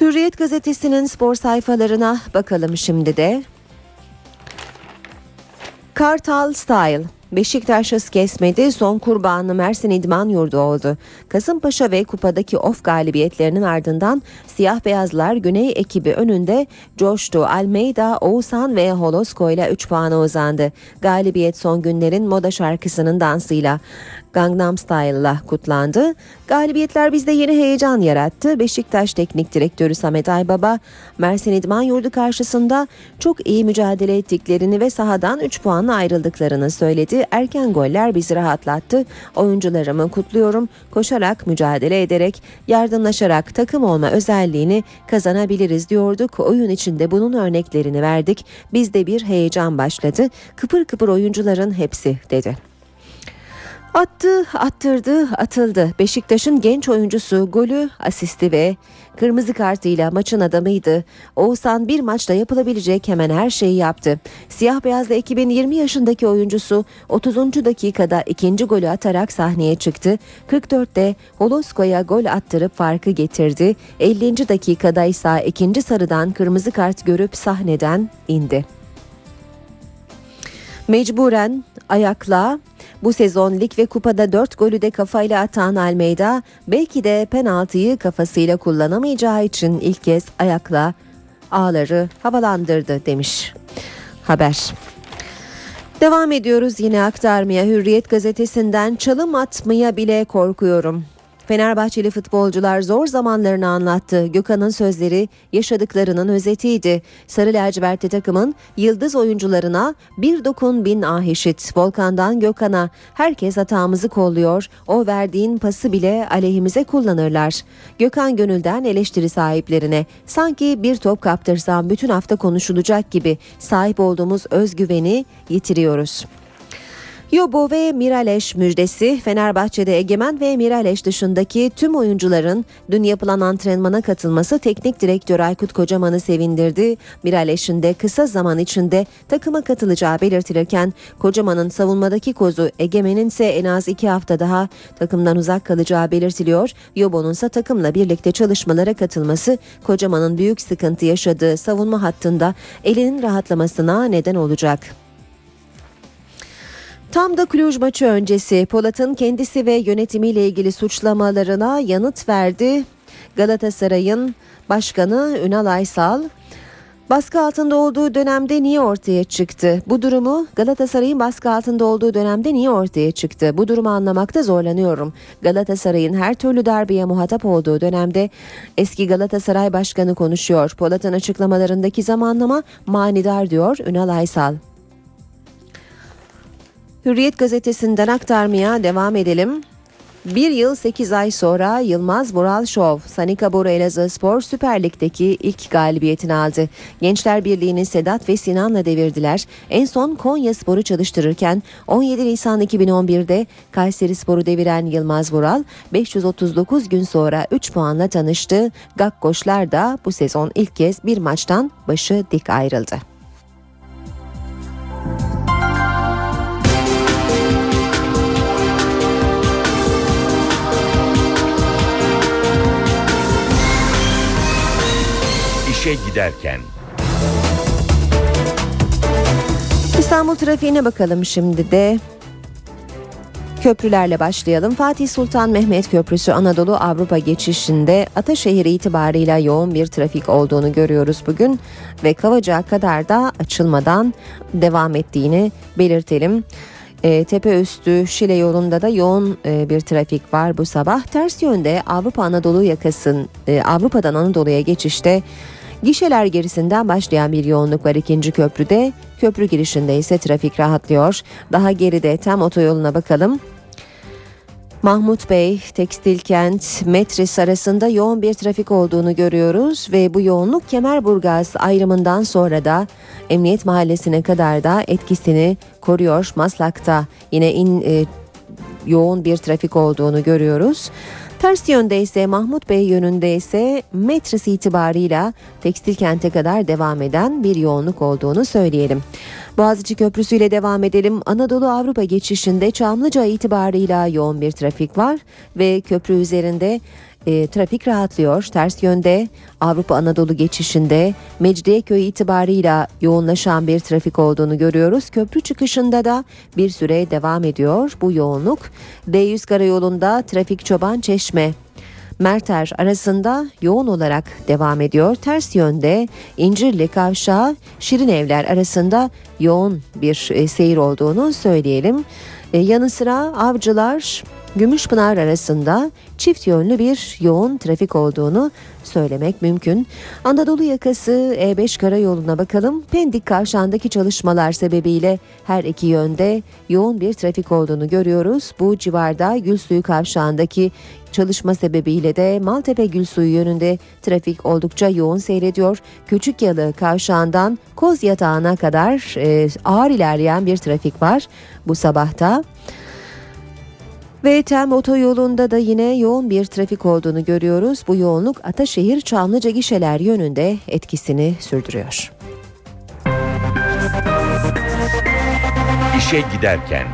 Hürriyet gazetesinin spor sayfalarına bakalım şimdi de. Kartal Style Beşiktaş hız kesmedi. Son kurbanı Mersin İdman Yurdu oldu. Kasımpaşa ve kupadaki of galibiyetlerinin ardından siyah beyazlar Güney ekibi önünde coştu. Almeida, Oğuzhan ve Holosko ile 3 puana uzandı. Galibiyet son günlerin moda şarkısının dansıyla. Gangnam Style'la kutlandı. Galibiyetler bizde yeni heyecan yarattı. Beşiktaş Teknik Direktörü Samet Aybaba, Mersin İdman Yurdu karşısında çok iyi mücadele ettiklerini ve sahadan 3 puanla ayrıldıklarını söyledi. Erken goller bizi rahatlattı. Oyuncularımı kutluyorum. Koşarak, mücadele ederek, yardımlaşarak takım olma özelliğini kazanabiliriz diyorduk. Oyun içinde bunun örneklerini verdik. Bizde bir heyecan başladı. Kıpır kıpır oyuncuların hepsi dedi. Attı, attırdı, atıldı. Beşiktaş'ın genç oyuncusu golü, asisti ve kırmızı kartıyla maçın adamıydı. Oğuzhan bir maçta yapılabilecek hemen her şeyi yaptı. Siyah beyazlı ekibin 20 yaşındaki oyuncusu 30. dakikada ikinci golü atarak sahneye çıktı. 44'te Holosko'ya gol attırıp farkı getirdi. 50. dakikada ise ikinci sarıdan kırmızı kart görüp sahneden indi. Mecburen ayakla bu sezon lig ve kupada 4 golü de kafayla atan Almeida belki de penaltıyı kafasıyla kullanamayacağı için ilk kez ayakla ağları havalandırdı demiş haber. Devam ediyoruz yine aktarmaya. Hürriyet gazetesinden çalım atmaya bile korkuyorum. Fenerbahçeli futbolcular zor zamanlarını anlattı. Gökhan'ın sözleri yaşadıklarının özetiydi. Sarı lacivertli takımın yıldız oyuncularına bir dokun bin ah eşit. Volkan'dan Gökhan'a herkes hatamızı kolluyor. O verdiğin pası bile aleyhimize kullanırlar. Gökhan Gönül'den eleştiri sahiplerine sanki bir top kaptırsam bütün hafta konuşulacak gibi sahip olduğumuz özgüveni yitiriyoruz. Yobo ve Miraleş müjdesi Fenerbahçe'de Egemen ve Miraleş dışındaki tüm oyuncuların dün yapılan antrenmana katılması teknik direktör Aykut Kocaman'ı sevindirdi. Miraleş'in de kısa zaman içinde takıma katılacağı belirtilirken Kocaman'ın savunmadaki kozu Egemen'in ise en az iki hafta daha takımdan uzak kalacağı belirtiliyor. Yobo'nun ise takımla birlikte çalışmalara katılması Kocaman'ın büyük sıkıntı yaşadığı savunma hattında elinin rahatlamasına neden olacak. Tam da Cluj maçı öncesi Polat'ın kendisi ve yönetimiyle ilgili suçlamalarına yanıt verdi. Galatasaray'ın başkanı Ünal Aysal Baskı altında olduğu dönemde niye ortaya çıktı? Bu durumu Galatasaray'ın baskı altında olduğu dönemde niye ortaya çıktı? Bu durumu anlamakta zorlanıyorum. Galatasaray'ın her türlü darbeye muhatap olduğu dönemde eski Galatasaray Başkanı konuşuyor. Polat'ın açıklamalarındaki zamanlama manidar diyor Ünal Aysal. Hürriyet gazetesinden aktarmaya devam edelim. Bir yıl 8 ay sonra Yılmaz Vural Şov, Sanika Boru Elazığ Spor Süper Lig'deki ilk galibiyetini aldı. Gençler Birliği'ni Sedat ve Sinan'la devirdiler. En son Konya Spor'u çalıştırırken 17 Nisan 2011'de Kayseri Spor'u deviren Yılmaz Vural 539 gün sonra 3 puanla tanıştı. Gakkoşlar da bu sezon ilk kez bir maçtan başı dik ayrıldı. İşe giderken. İstanbul trafiğine bakalım şimdi de. Köprülerle başlayalım. Fatih Sultan Mehmet Köprüsü Anadolu Avrupa geçişinde Ataşehir itibarıyla yoğun bir trafik olduğunu görüyoruz bugün ve Kavacık'a kadar da açılmadan devam ettiğini belirtelim. E, tepe üstü Şile yolunda da yoğun e, bir trafik var bu sabah. Ters yönde Avrupa Anadolu yakasın e, Avrupa'dan Anadolu'ya geçişte Gişeler gerisinden başlayan bir yoğunluk var ikinci köprüde. Köprü girişinde ise trafik rahatlıyor. Daha geride tam otoyoluna bakalım. Mahmut Bey, Tekstil Kent, Metris arasında yoğun bir trafik olduğunu görüyoruz ve bu yoğunluk Kemerburgaz ayrımından sonra da Emniyet Mahallesi'ne kadar da etkisini koruyor. Maslak'ta yine in, e, yoğun bir trafik olduğunu görüyoruz. Ters yönde ise Mahmut Bey yönünde ise metris itibarıyla tekstil kente kadar devam eden bir yoğunluk olduğunu söyleyelim. Boğaziçi Köprüsü ile devam edelim. Anadolu Avrupa geçişinde Çamlıca itibarıyla yoğun bir trafik var ve köprü üzerinde e, trafik rahatlıyor. Ters yönde Avrupa Anadolu geçişinde Mecidiyeköy itibarıyla yoğunlaşan bir trafik olduğunu görüyoruz. Köprü çıkışında da bir süre devam ediyor bu yoğunluk. D100 karayolunda trafik Çoban Çeşme Merter arasında yoğun olarak devam ediyor. Ters yönde İncirli Kavşağı Şirin Evler arasında yoğun bir e, seyir olduğunu söyleyelim. E, yanı sıra Avcılar Gümüşpınar arasında çift yönlü bir yoğun trafik olduğunu söylemek mümkün. Anadolu yakası E5 karayoluna bakalım. Pendik kavşağındaki çalışmalar sebebiyle her iki yönde yoğun bir trafik olduğunu görüyoruz. Bu civarda Gülsuyu kavşağındaki çalışma sebebiyle de Maltepe Gülsuyu yönünde trafik oldukça yoğun seyrediyor. Küçük Yalı kavşağından Koz Yatağı'na kadar e, ağır ilerleyen bir trafik var bu sabahta. Ve Tem otoyolunda da yine yoğun bir trafik olduğunu görüyoruz. Bu yoğunluk Ataşehir Çamlıca gişeler yönünde etkisini sürdürüyor. İşe giderken.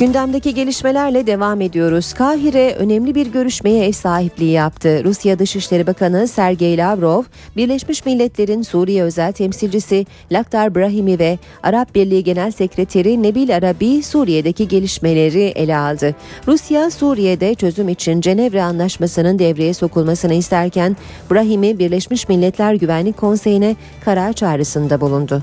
Gündemdeki gelişmelerle devam ediyoruz. Kahire önemli bir görüşmeye ev sahipliği yaptı. Rusya Dışişleri Bakanı Sergey Lavrov, Birleşmiş Milletler'in Suriye özel temsilcisi Lakhdar Brahimi ve Arap Birliği Genel Sekreteri Nebil Arabi Suriye'deki gelişmeleri ele aldı. Rusya, Suriye'de çözüm için Cenevre Anlaşması'nın devreye sokulmasını isterken Brahimi Birleşmiş Milletler Güvenlik Konseyi'ne karar çağrısında bulundu.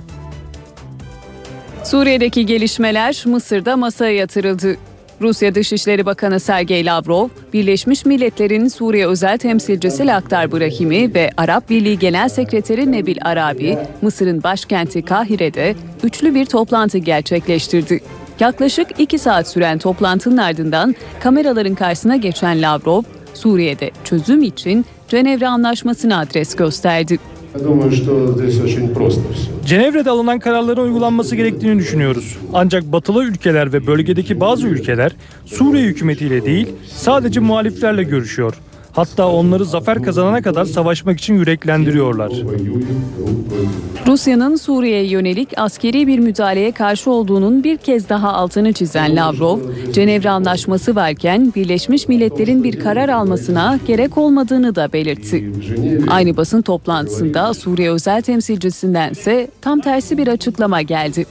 Suriye'deki gelişmeler Mısır'da masaya yatırıldı. Rusya Dışişleri Bakanı Sergey Lavrov, Birleşmiş Milletler'in Suriye özel temsilcisi Lakhdar Brahimi ve Arap Birliği Genel Sekreteri Nebil Arabi, Mısır'ın başkenti Kahire'de üçlü bir toplantı gerçekleştirdi. Yaklaşık iki saat süren toplantının ardından kameraların karşısına geçen Lavrov, Suriye'de çözüm için Cenevre Anlaşması'na adres gösterdi. Cenevre'de alınan kararların uygulanması gerektiğini düşünüyoruz. Ancak batılı ülkeler ve bölgedeki bazı ülkeler Suriye hükümetiyle değil sadece muhaliflerle görüşüyor. Hatta onları zafer kazanana kadar savaşmak için yüreklendiriyorlar. Rusya'nın Suriye'ye yönelik askeri bir müdahaleye karşı olduğunun bir kez daha altını çizen Lavrov, Cenevre Anlaşması varken Birleşmiş Milletler'in bir karar almasına gerek olmadığını da belirtti. Aynı basın toplantısında Suriye özel temsilcisindense tam tersi bir açıklama geldi.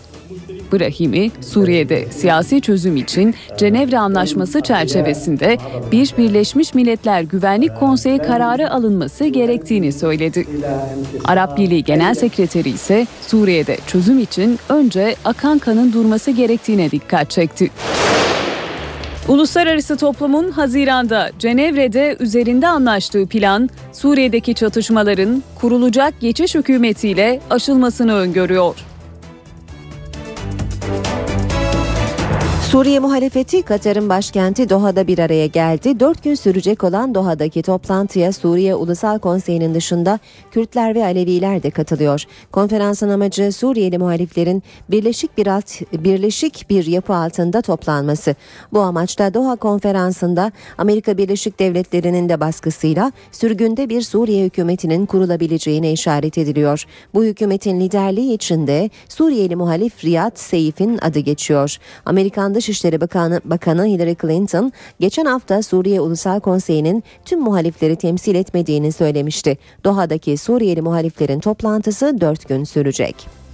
Brahimi, Suriye'de siyasi çözüm için Cenevre Anlaşması çerçevesinde bir Birleşmiş Milletler Güvenlik Konseyi kararı alınması gerektiğini söyledi. Arap Birliği Genel Sekreteri ise Suriye'de çözüm için önce akan kanın durması gerektiğine dikkat çekti. Uluslararası toplumun Haziran'da Cenevre'de üzerinde anlaştığı plan Suriye'deki çatışmaların kurulacak geçiş hükümetiyle aşılmasını öngörüyor. Suriye muhalefeti Katar'ın başkenti Doha'da bir araya geldi. Dört gün sürecek olan Doha'daki toplantıya Suriye Ulusal Konseyi'nin dışında Kürtler ve Aleviler de katılıyor. Konferansın amacı Suriyeli muhaliflerin birleşik bir alt, birleşik bir yapı altında toplanması. Bu amaçta Doha konferansında Amerika Birleşik Devletleri'nin de baskısıyla sürgünde bir Suriye hükümetinin kurulabileceğine işaret ediliyor. Bu hükümetin liderliği içinde Suriyeli muhalif Riyad Seyf'in adı geçiyor. Amerikan Dışişleri Bakanı, Bakanı Hillary Clinton geçen hafta Suriye Ulusal Konseyi'nin tüm muhalifleri temsil etmediğini söylemişti. Doha'daki Suriyeli muhaliflerin toplantısı 4 gün sürecek.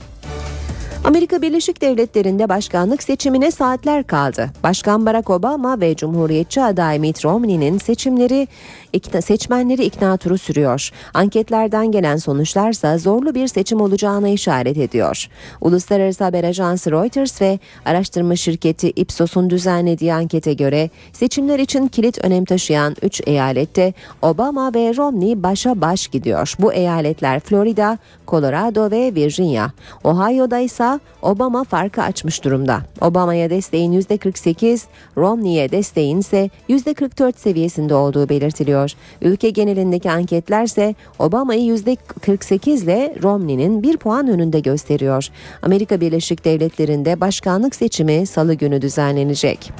Amerika Birleşik Devletleri'nde başkanlık seçimine saatler kaldı. Başkan Barack Obama ve Cumhuriyetçi aday Mitt Romney'nin seçimleri ikna, seçmenleri ikna turu sürüyor. Anketlerden gelen sonuçlarsa zorlu bir seçim olacağına işaret ediyor. Uluslararası haber ajansı Reuters ve araştırma şirketi Ipsos'un düzenlediği ankete göre seçimler için kilit önem taşıyan 3 eyalette Obama ve Romney başa baş gidiyor. Bu eyaletler Florida, Colorado ve Virginia. Ohio'da ise Obama farkı açmış durumda. Obama'ya desteğin %48, Romney'e desteğin ise %44 seviyesinde olduğu belirtiliyor. Ülke genelindeki anketlerse Obama'yı %48 ile Romney'nin bir puan önünde gösteriyor. Amerika Birleşik Devletleri'nde başkanlık seçimi salı günü düzenlenecek.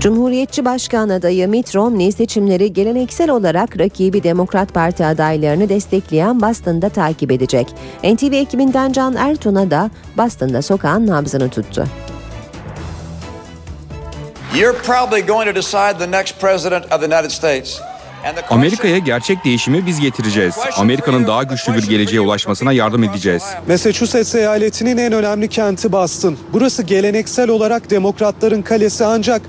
Cumhuriyetçi Başkan adayı Mitt Romney seçimleri geleneksel olarak rakibi Demokrat Parti adaylarını destekleyen Boston'da takip edecek. NTV ekibinden Can Ertun'a da Boston'da sokağın nabzını tuttu. You're probably going to decide the next president of the United States. Amerika'ya gerçek değişimi biz getireceğiz. Amerika'nın daha güçlü bir geleceğe ulaşmasına yardım edeceğiz. Massachusetts eyaletinin en önemli kenti Boston. Burası geleneksel olarak demokratların kalesi ancak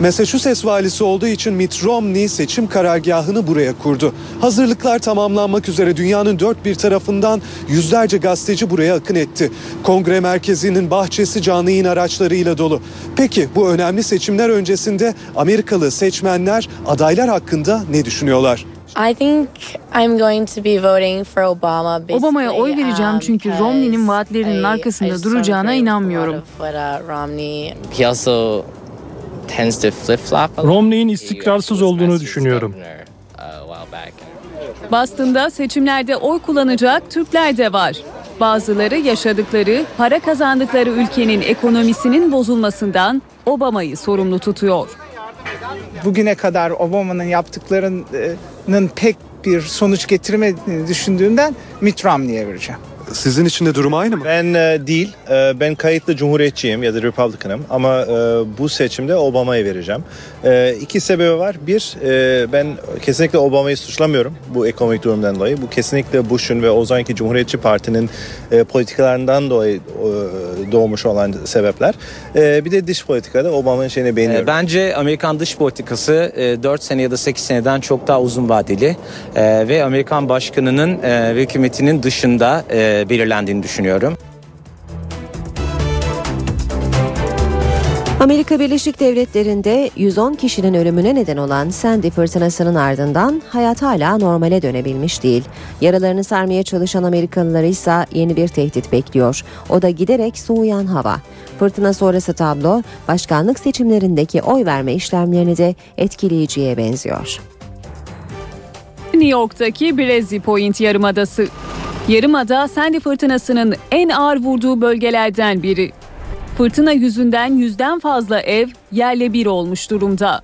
Massachusetts valisi olduğu için Mitt Romney seçim karargahını buraya kurdu. Hazırlıklar tamamlanmak üzere dünyanın dört bir tarafından yüzlerce gazeteci buraya akın etti. Kongre merkezinin bahçesi canlı yayın araçlarıyla dolu. Peki bu önemli seçimler öncesinde Amerikalı seçmenler adaylar hakkında ne düşünüyorlar? I think I'm going to be voting for Obama. Obama'ya oy vereceğim um, çünkü Romney'nin vaatlerinin arkasında duracağına inanmıyorum. He also tends to flip-flop. Romney'in istikrarsız olduğunu düşünüyorum. Boston'da seçimlerde oy kullanacak Türkler de var. Bazıları yaşadıkları, para kazandıkları ülkenin ekonomisinin bozulmasından Obama'yı sorumlu tutuyor. Bugüne kadar Obama'nın yaptıklarının pek bir sonuç getirmediğini düşündüğümden Mitt Romney'e vereceğim. Sizin için de durum aynı mı? Ben e, değil. E, ben kayıtlı Cumhuriyetçiyim ya da Republican'ım ama e, bu seçimde Obama'ya vereceğim. E, iki sebebi var. Bir, e, ben kesinlikle Obama'yı suçlamıyorum bu ekonomik durumdan dolayı. Bu kesinlikle Bush'un ve o zamanki Cumhuriyetçi Parti'nin e, politikalarından dolayı e, doğmuş olan sebepler. E, bir de dış politikada Obama'nın şeyini beğeniyorum. E, Bence Amerikan dış politikası e, 4 sene ya da 8 seneden çok daha uzun vadeli e, ve Amerikan başkanının e, ve hükümetinin dışında e, belirlendiğini düşünüyorum. Amerika Birleşik Devletleri'nde 110 kişinin ölümüne neden olan Sandy fırtınasının ardından hayat hala normale dönebilmiş değil. Yaralarını sarmaya çalışan Amerikalıları ise yeni bir tehdit bekliyor. O da giderek soğuyan hava. Fırtına sonrası tablo başkanlık seçimlerindeki oy verme işlemlerini de etkileyiciye benziyor. New York'taki Brezzy Point Yarımadası. Yarımada Sandy fırtınasının en ağır vurduğu bölgelerden biri. Fırtına yüzünden yüzden fazla ev yerle bir olmuş durumda.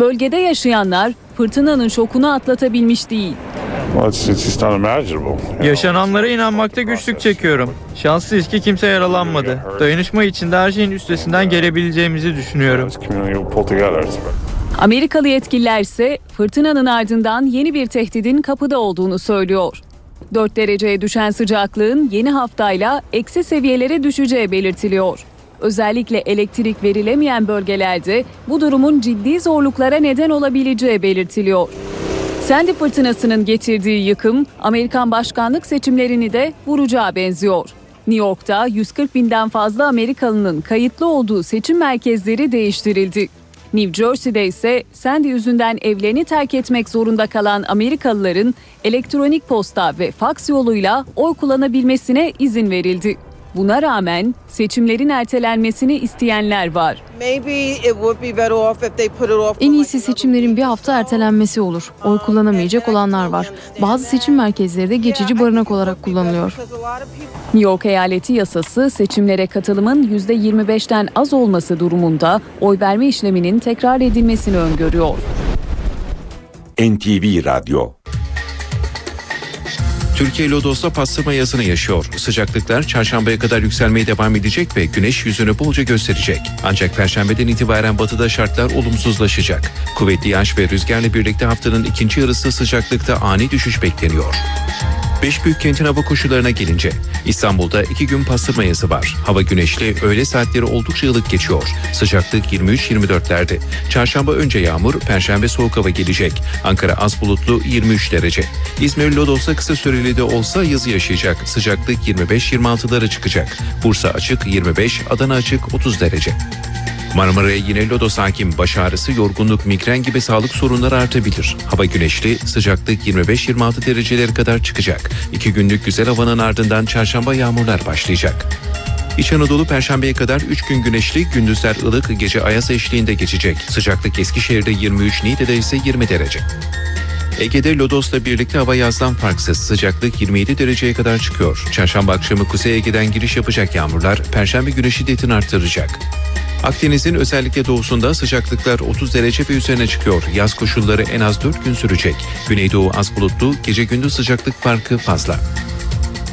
Bölgede yaşayanlar fırtınanın şokunu atlatabilmiş değil. Yaşananlara inanmakta güçlük çekiyorum. Şanslıyız ki kimse yaralanmadı. Dayanışma içinde her şeyin üstesinden gelebileceğimizi düşünüyorum. Amerikalı yetkililer ise fırtınanın ardından yeni bir tehdidin kapıda olduğunu söylüyor. 4 dereceye düşen sıcaklığın yeni haftayla eksi seviyelere düşeceği belirtiliyor. Özellikle elektrik verilemeyen bölgelerde bu durumun ciddi zorluklara neden olabileceği belirtiliyor. Sandy fırtınasının getirdiği yıkım Amerikan başkanlık seçimlerini de vuracağı benziyor. New York'ta 140 binden fazla Amerikalının kayıtlı olduğu seçim merkezleri değiştirildi. New Jersey'de ise Sandy yüzünden evlerini terk etmek zorunda kalan Amerikalıların elektronik posta ve faks yoluyla oy kullanabilmesine izin verildi. Buna rağmen seçimlerin ertelenmesini isteyenler var. En iyisi seçimlerin bir hafta ertelenmesi olur. Oy kullanamayacak olanlar var. Bazı seçim merkezleri de geçici barınak olarak kullanılıyor. New York eyaleti yasası seçimlere katılımın %25'ten az olması durumunda oy verme işleminin tekrar edilmesini öngörüyor. NTV Radyo Türkiye Lodos'ta pastırma yazını yaşıyor. Sıcaklıklar çarşambaya kadar yükselmeye devam edecek ve güneş yüzünü bolca gösterecek. Ancak perşembeden itibaren batıda şartlar olumsuzlaşacak. Kuvvetli yağış ve rüzgarla birlikte haftanın ikinci yarısı sıcaklıkta ani düşüş bekleniyor. Beş büyük kentin hava koşullarına gelince İstanbul'da iki gün pastırma yazı var. Hava güneşli, öğle saatleri oldukça ılık geçiyor. Sıcaklık 23-24'lerde. Çarşamba önce yağmur, perşembe soğuk hava gelecek. Ankara az bulutlu 23 derece. İzmir Lodos'ta kısa süreli de olsa yazı yaşayacak. Sıcaklık 25-26'lara çıkacak. Bursa açık 25, Adana açık 30 derece. Marmara'ya yine lodos hakim baş ağrısı, yorgunluk, migren gibi sağlık sorunları artabilir. Hava güneşli, sıcaklık 25-26 derecelere kadar çıkacak. İki günlük güzel havanın ardından çarşamba yağmurlar başlayacak. İç Anadolu Perşembe'ye kadar 3 gün güneşli, gündüzler ılık, gece ayaz eşliğinde geçecek. Sıcaklık Eskişehir'de 23, Niğde'de ise 20 derece. Ege'de Lodos'la birlikte hava yazdan farksız. Sıcaklık 27 dereceye kadar çıkıyor. Çarşamba akşamı Kuzey Ege'den giriş yapacak yağmurlar, Perşembe günü şiddetini arttıracak. Akdeniz'in özellikle doğusunda sıcaklıklar 30 derece ve üzerine çıkıyor. Yaz koşulları en az 4 gün sürecek. Güneydoğu az bulutlu, gece gündüz sıcaklık farkı fazla.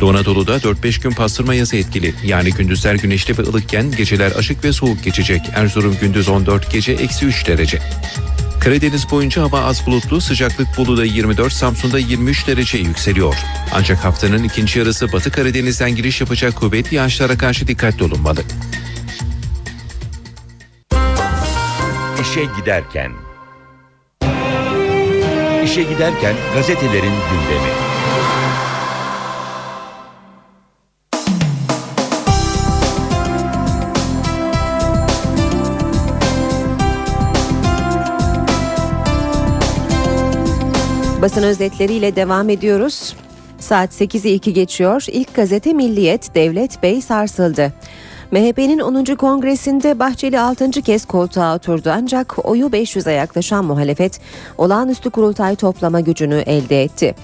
Doğu Anadolu'da 4-5 gün pastırma yazı etkili. Yani gündüzler güneşli ve ılıkken geceler açık ve soğuk geçecek. Erzurum gündüz 14, gece eksi 3 derece. Karadeniz boyunca hava az bulutlu, sıcaklık Bolu'da 24, Samsun'da 23 derece yükseliyor. Ancak haftanın ikinci yarısı Batı Karadeniz'den giriş yapacak kuvvetli yağışlara karşı dikkatli olunmalı. İşe giderken. İşe giderken gazetelerin gündemi. Basın özetleriyle devam ediyoruz. Saat 8'i 2 geçiyor. İlk gazete Milliyet Devlet Bey sarsıldı. MHP'nin 10. kongresinde Bahçeli 6. kez koltuğa oturdu ancak oyu 500'e yaklaşan muhalefet olağanüstü kurultay toplama gücünü elde etti.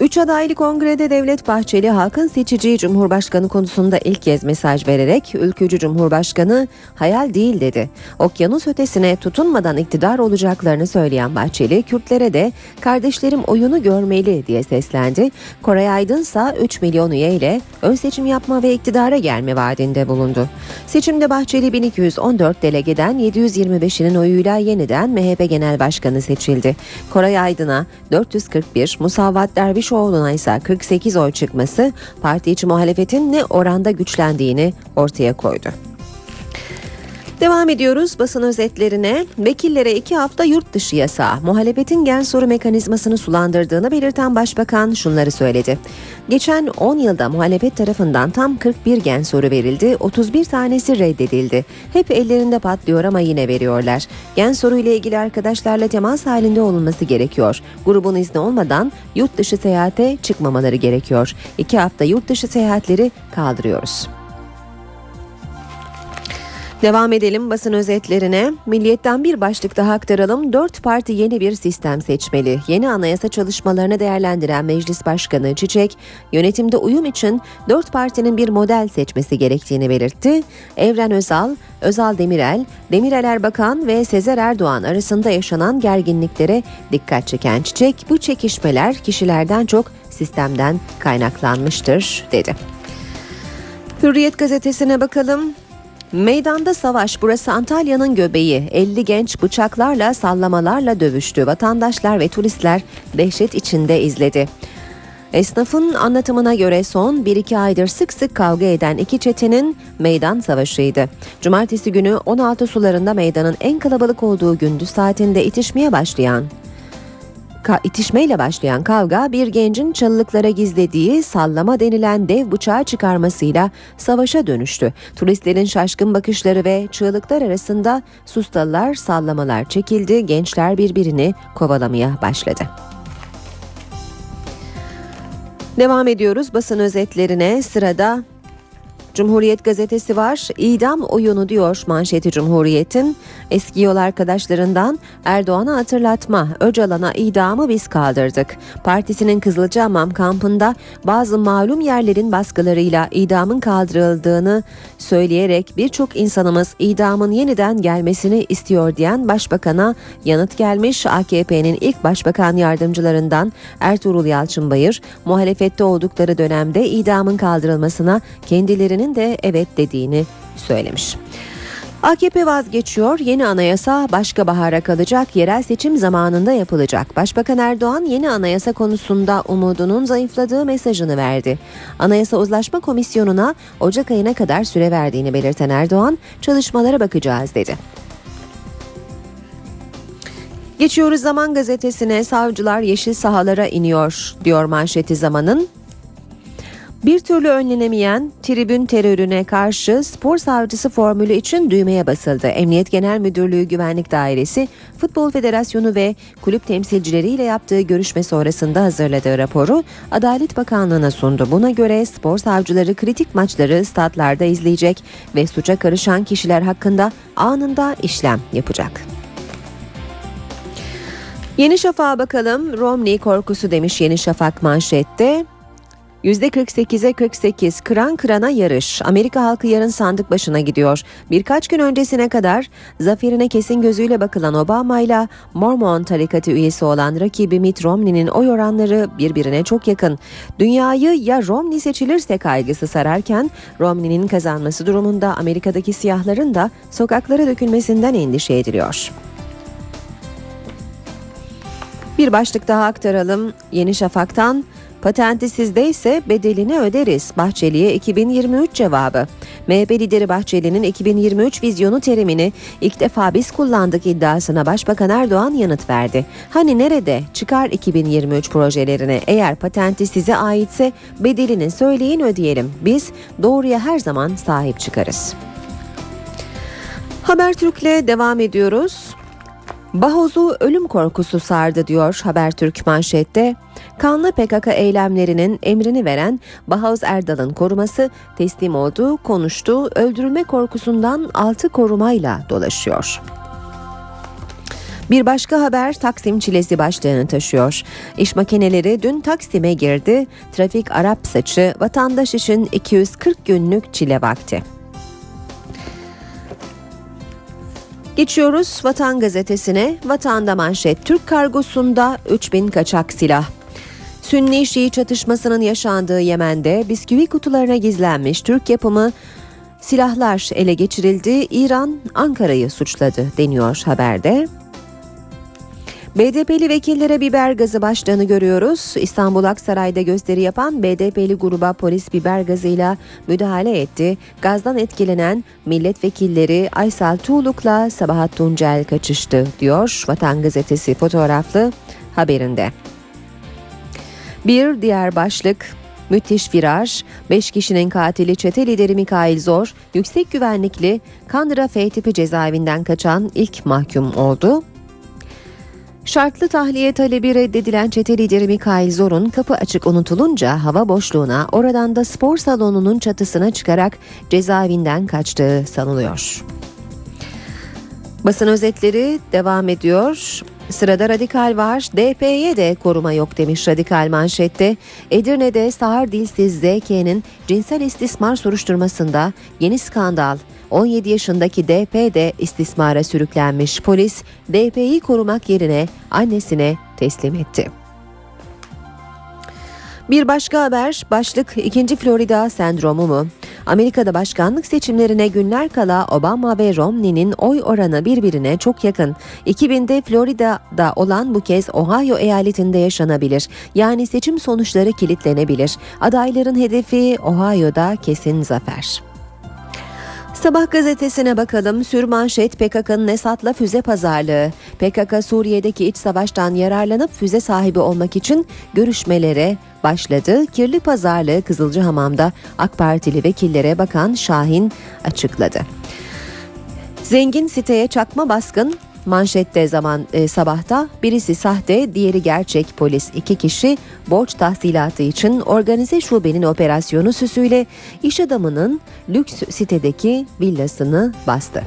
Üç adaylı kongrede Devlet Bahçeli halkın seçeceği Cumhurbaşkanı konusunda ilk kez mesaj vererek ülkücü Cumhurbaşkanı hayal değil dedi. Okyanus ötesine tutunmadan iktidar olacaklarını söyleyen Bahçeli Kürtlere de kardeşlerim oyunu görmeli diye seslendi. Koray Aydınsa 3 milyon üye ile ön seçim yapma ve iktidara gelme vaadinde bulundu. Seçimde Bahçeli 1214 delegeden 725'inin oyuyla yeniden MHP Genel Başkanı seçildi. Koray Aydın'a 441, Musavat Dervişoğlu'na ise 48 oy çıkması parti içi muhalefetin ne oranda güçlendiğini ortaya koydu. Devam ediyoruz basın özetlerine. Vekillere iki hafta yurt dışı yasağı muhalefetin gen soru mekanizmasını sulandırdığını belirten başbakan şunları söyledi. Geçen 10 yılda muhalefet tarafından tam 41 gen soru verildi, 31 tanesi reddedildi. Hep ellerinde patlıyor ama yine veriyorlar. Gen soru ile ilgili arkadaşlarla temas halinde olunması gerekiyor. Grubun izni olmadan yurt dışı seyahate çıkmamaları gerekiyor. İki hafta yurt dışı seyahatleri kaldırıyoruz. Devam edelim basın özetlerine. Milliyetten bir başlık daha aktaralım. Dört parti yeni bir sistem seçmeli. Yeni anayasa çalışmalarını değerlendiren Meclis Başkanı Çiçek, yönetimde uyum için dört partinin bir model seçmesi gerektiğini belirtti. Evren Özal, Özal Demirel, Demirel Erbakan ve Sezer Erdoğan arasında yaşanan gerginliklere dikkat çeken Çiçek, bu çekişmeler kişilerden çok sistemden kaynaklanmıştır dedi. Hürriyet gazetesine bakalım. Meydanda savaş burası Antalya'nın göbeği. 50 genç bıçaklarla sallamalarla dövüştü. Vatandaşlar ve turistler dehşet içinde izledi. Esnafın anlatımına göre son 1-2 aydır sık sık kavga eden iki çetenin meydan savaşıydı. Cumartesi günü 16 sularında meydanın en kalabalık olduğu gündüz saatinde itişmeye başlayan Ka- itişmeyle başlayan kavga bir gencin çalılıklara gizlediği sallama denilen dev bıçağı çıkarmasıyla savaşa dönüştü. Turistlerin şaşkın bakışları ve çığlıklar arasında sustalılar sallamalar çekildi, gençler birbirini kovalamaya başladı. Devam ediyoruz basın özetlerine sırada Cumhuriyet gazetesi var. İdam oyunu diyor manşeti Cumhuriyet'in. Eski yol arkadaşlarından Erdoğan'a hatırlatma. Öcalan'a idamı biz kaldırdık. Partisinin Kızılcahamam kampında bazı malum yerlerin baskılarıyla idamın kaldırıldığını söyleyerek birçok insanımız idamın yeniden gelmesini istiyor diyen başbakana yanıt gelmiş. AKP'nin ilk başbakan yardımcılarından Ertuğrul Yalçınbayır muhalefette oldukları dönemde idamın kaldırılmasına kendilerinin de evet dediğini söylemiş. AKP vazgeçiyor. Yeni anayasa başka bahara kalacak. Yerel seçim zamanında yapılacak. Başbakan Erdoğan yeni anayasa konusunda umudunun zayıfladığı mesajını verdi. Anayasa Uzlaşma Komisyonu'na Ocak ayına kadar süre verdiğini belirten Erdoğan, çalışmalara bakacağız dedi. Geçiyoruz Zaman Gazetesi'ne savcılar yeşil sahalara iniyor diyor manşeti zamanın. Bir türlü önlenemeyen tribün terörüne karşı spor savcısı formülü için düğmeye basıldı. Emniyet Genel Müdürlüğü Güvenlik Dairesi, Futbol Federasyonu ve kulüp temsilcileriyle yaptığı görüşme sonrasında hazırladığı raporu Adalet Bakanlığı'na sundu. Buna göre spor savcıları kritik maçları statlarda izleyecek ve suça karışan kişiler hakkında anında işlem yapacak. Yeni Şafak'a bakalım. Romney korkusu demiş Yeni Şafak manşette. %48'e 48 kıran kırana yarış. Amerika halkı yarın sandık başına gidiyor. Birkaç gün öncesine kadar zaferine kesin gözüyle bakılan Obama ile Mormon tarikatı üyesi olan rakibi Mitt Romney'nin oy oranları birbirine çok yakın. Dünyayı ya Romney seçilirse kaygısı sararken Romney'nin kazanması durumunda Amerika'daki siyahların da sokaklara dökülmesinden endişe ediliyor. Bir başlık daha aktaralım Yeni Şafak'tan. Patenti sizde ise bedelini öderiz. Bahçeli'ye 2023 cevabı. MHP lideri Bahçeli'nin 2023 vizyonu terimini ilk defa biz kullandık iddiasına Başbakan Erdoğan yanıt verdi. Hani nerede? Çıkar 2023 projelerine. Eğer patenti size aitse bedelini söyleyin ödeyelim. Biz doğruya her zaman sahip çıkarız. Habertürk'le devam ediyoruz. Bahoz'u ölüm korkusu sardı diyor Habertürk manşette. Kanlı PKK eylemlerinin emrini veren Bahoz Erdal'ın koruması teslim oldu, konuştu, öldürülme korkusundan altı korumayla dolaşıyor. Bir başka haber Taksim çilesi başlığını taşıyor. İş makineleri dün Taksim'e girdi. Trafik Arap saçı vatandaş için 240 günlük çile vakti. Geçiyoruz Vatan Gazetesi'ne. Vatanda manşet Türk kargosunda 3000 kaçak silah. Sünni Şii çatışmasının yaşandığı Yemen'de bisküvi kutularına gizlenmiş Türk yapımı silahlar ele geçirildi. İran Ankara'yı suçladı deniyor haberde. BDP'li vekillere biber gazı başlığını görüyoruz. İstanbul Aksaray'da gösteri yapan BDP'li gruba polis biber gazıyla müdahale etti. Gazdan etkilenen milletvekilleri Aysel Tuğluk'la Sabahat Tuncel kaçıştı diyor Vatan Gazetesi fotoğraflı haberinde. Bir diğer başlık müthiş viraj. 5 kişinin katili çete lideri Mikail Zor, yüksek güvenlikli Kandıra F tipi cezaevinden kaçan ilk mahkum oldu. Şartlı tahliye talebi reddedilen çete lideri Mikail Zor'un kapı açık unutulunca hava boşluğuna oradan da spor salonunun çatısına çıkarak cezaevinden kaçtığı sanılıyor. Basın özetleri devam ediyor. Sırada radikal var. DP'ye de koruma yok demiş radikal manşette. Edirne'de sağır dilsiz ZK'nin cinsel istismar soruşturmasında yeni skandal. 17 yaşındaki DP de istismara sürüklenmiş. Polis DP'yi korumak yerine annesine teslim etti. Bir başka haber başlık 2. Florida sendromu mu? Amerika'da başkanlık seçimlerine günler kala Obama ve Romney'nin oy oranı birbirine çok yakın. 2000'de Florida'da olan bu kez Ohio eyaletinde yaşanabilir. Yani seçim sonuçları kilitlenebilir. Adayların hedefi Ohio'da kesin zafer. Sabah gazetesine bakalım. Sürmanşet PKK'nın Esad'la füze pazarlığı. PKK Suriye'deki iç savaştan yararlanıp füze sahibi olmak için görüşmelere başladı. Kirli pazarlığı Kızılcahamam'da AK Partili vekillere bakan Şahin açıkladı. Zengin siteye çakma baskın Manşette zaman e, sabahta birisi sahte, diğeri gerçek polis. iki kişi borç tahsilatı için organize şubenin operasyonu süsüyle iş adamının lüks sitedeki villasını bastı.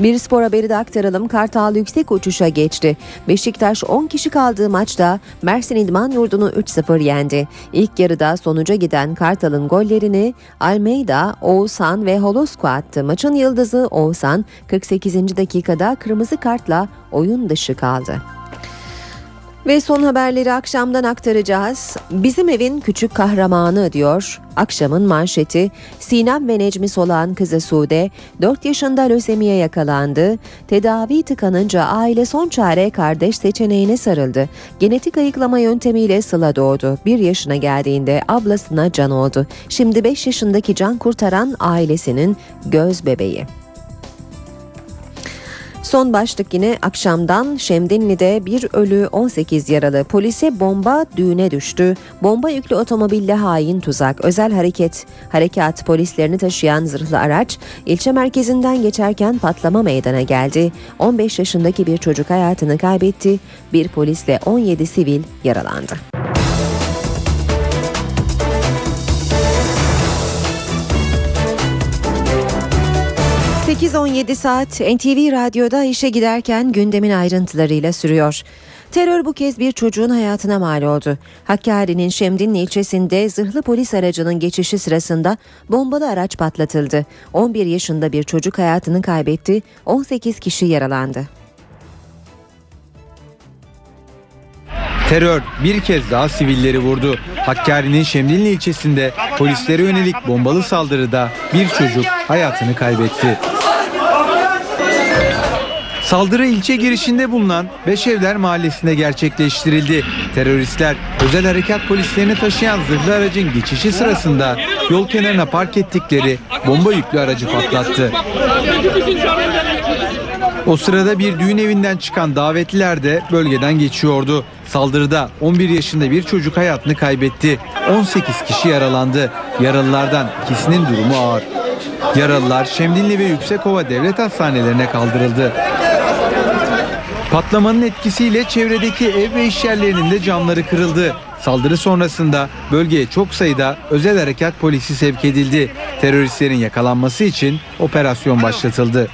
Bir spor haberi de aktaralım. Kartal yüksek uçuşa geçti. Beşiktaş 10 kişi kaldığı maçta Mersin İdman Yurdu'nu 3-0 yendi. İlk yarıda sonuca giden Kartal'ın gollerini Almeida, Oğuzhan ve Holosko attı. Maçın yıldızı Oğuzhan 48. dakikada kırmızı kartla oyun dışı kaldı. Ve son haberleri akşamdan aktaracağız. Bizim evin küçük kahramanı diyor. Akşamın manşeti Sinem ve Necmi Solan kızı Sude 4 yaşında lösemiye yakalandı. Tedavi tıkanınca aile son çare kardeş seçeneğine sarıldı. Genetik ayıklama yöntemiyle Sıla doğdu. 1 yaşına geldiğinde ablasına can oldu. Şimdi 5 yaşındaki can kurtaran ailesinin göz bebeği. Son başlık yine akşamdan Şemdinli'de bir ölü 18 yaralı polise bomba düğüne düştü. Bomba yüklü otomobille hain tuzak. Özel hareket harekat polislerini taşıyan zırhlı araç ilçe merkezinden geçerken patlama meydana geldi. 15 yaşındaki bir çocuk hayatını kaybetti. Bir polisle 17 sivil yaralandı. 8-17 saat NTV Radyo'da işe giderken gündemin ayrıntılarıyla sürüyor. Terör bu kez bir çocuğun hayatına mal oldu. Hakkari'nin Şemdinli ilçesinde zırhlı polis aracının geçişi sırasında bombalı araç patlatıldı. 11 yaşında bir çocuk hayatını kaybetti, 18 kişi yaralandı. Terör bir kez daha sivilleri vurdu. Hakkari'nin Şemdinli ilçesinde polislere yönelik bombalı saldırıda bir çocuk hayatını kaybetti. Saldırı ilçe girişinde bulunan Beşevler Mahallesi'nde gerçekleştirildi. Teröristler özel harekat polislerini taşıyan zırhlı aracın geçişi sırasında yol kenarına park ettikleri bomba yüklü aracı patlattı. O sırada bir düğün evinden çıkan davetliler de bölgeden geçiyordu. Saldırıda 11 yaşında bir çocuk hayatını kaybetti. 18 kişi yaralandı. Yaralılardan ikisinin durumu ağır. Yaralılar Şemdinli ve Yüksekova devlet hastanelerine kaldırıldı. Patlamanın etkisiyle çevredeki ev ve iş yerlerinin de camları kırıldı. Saldırı sonrasında bölgeye çok sayıda özel harekat polisi sevk edildi. Teröristlerin yakalanması için operasyon başlatıldı.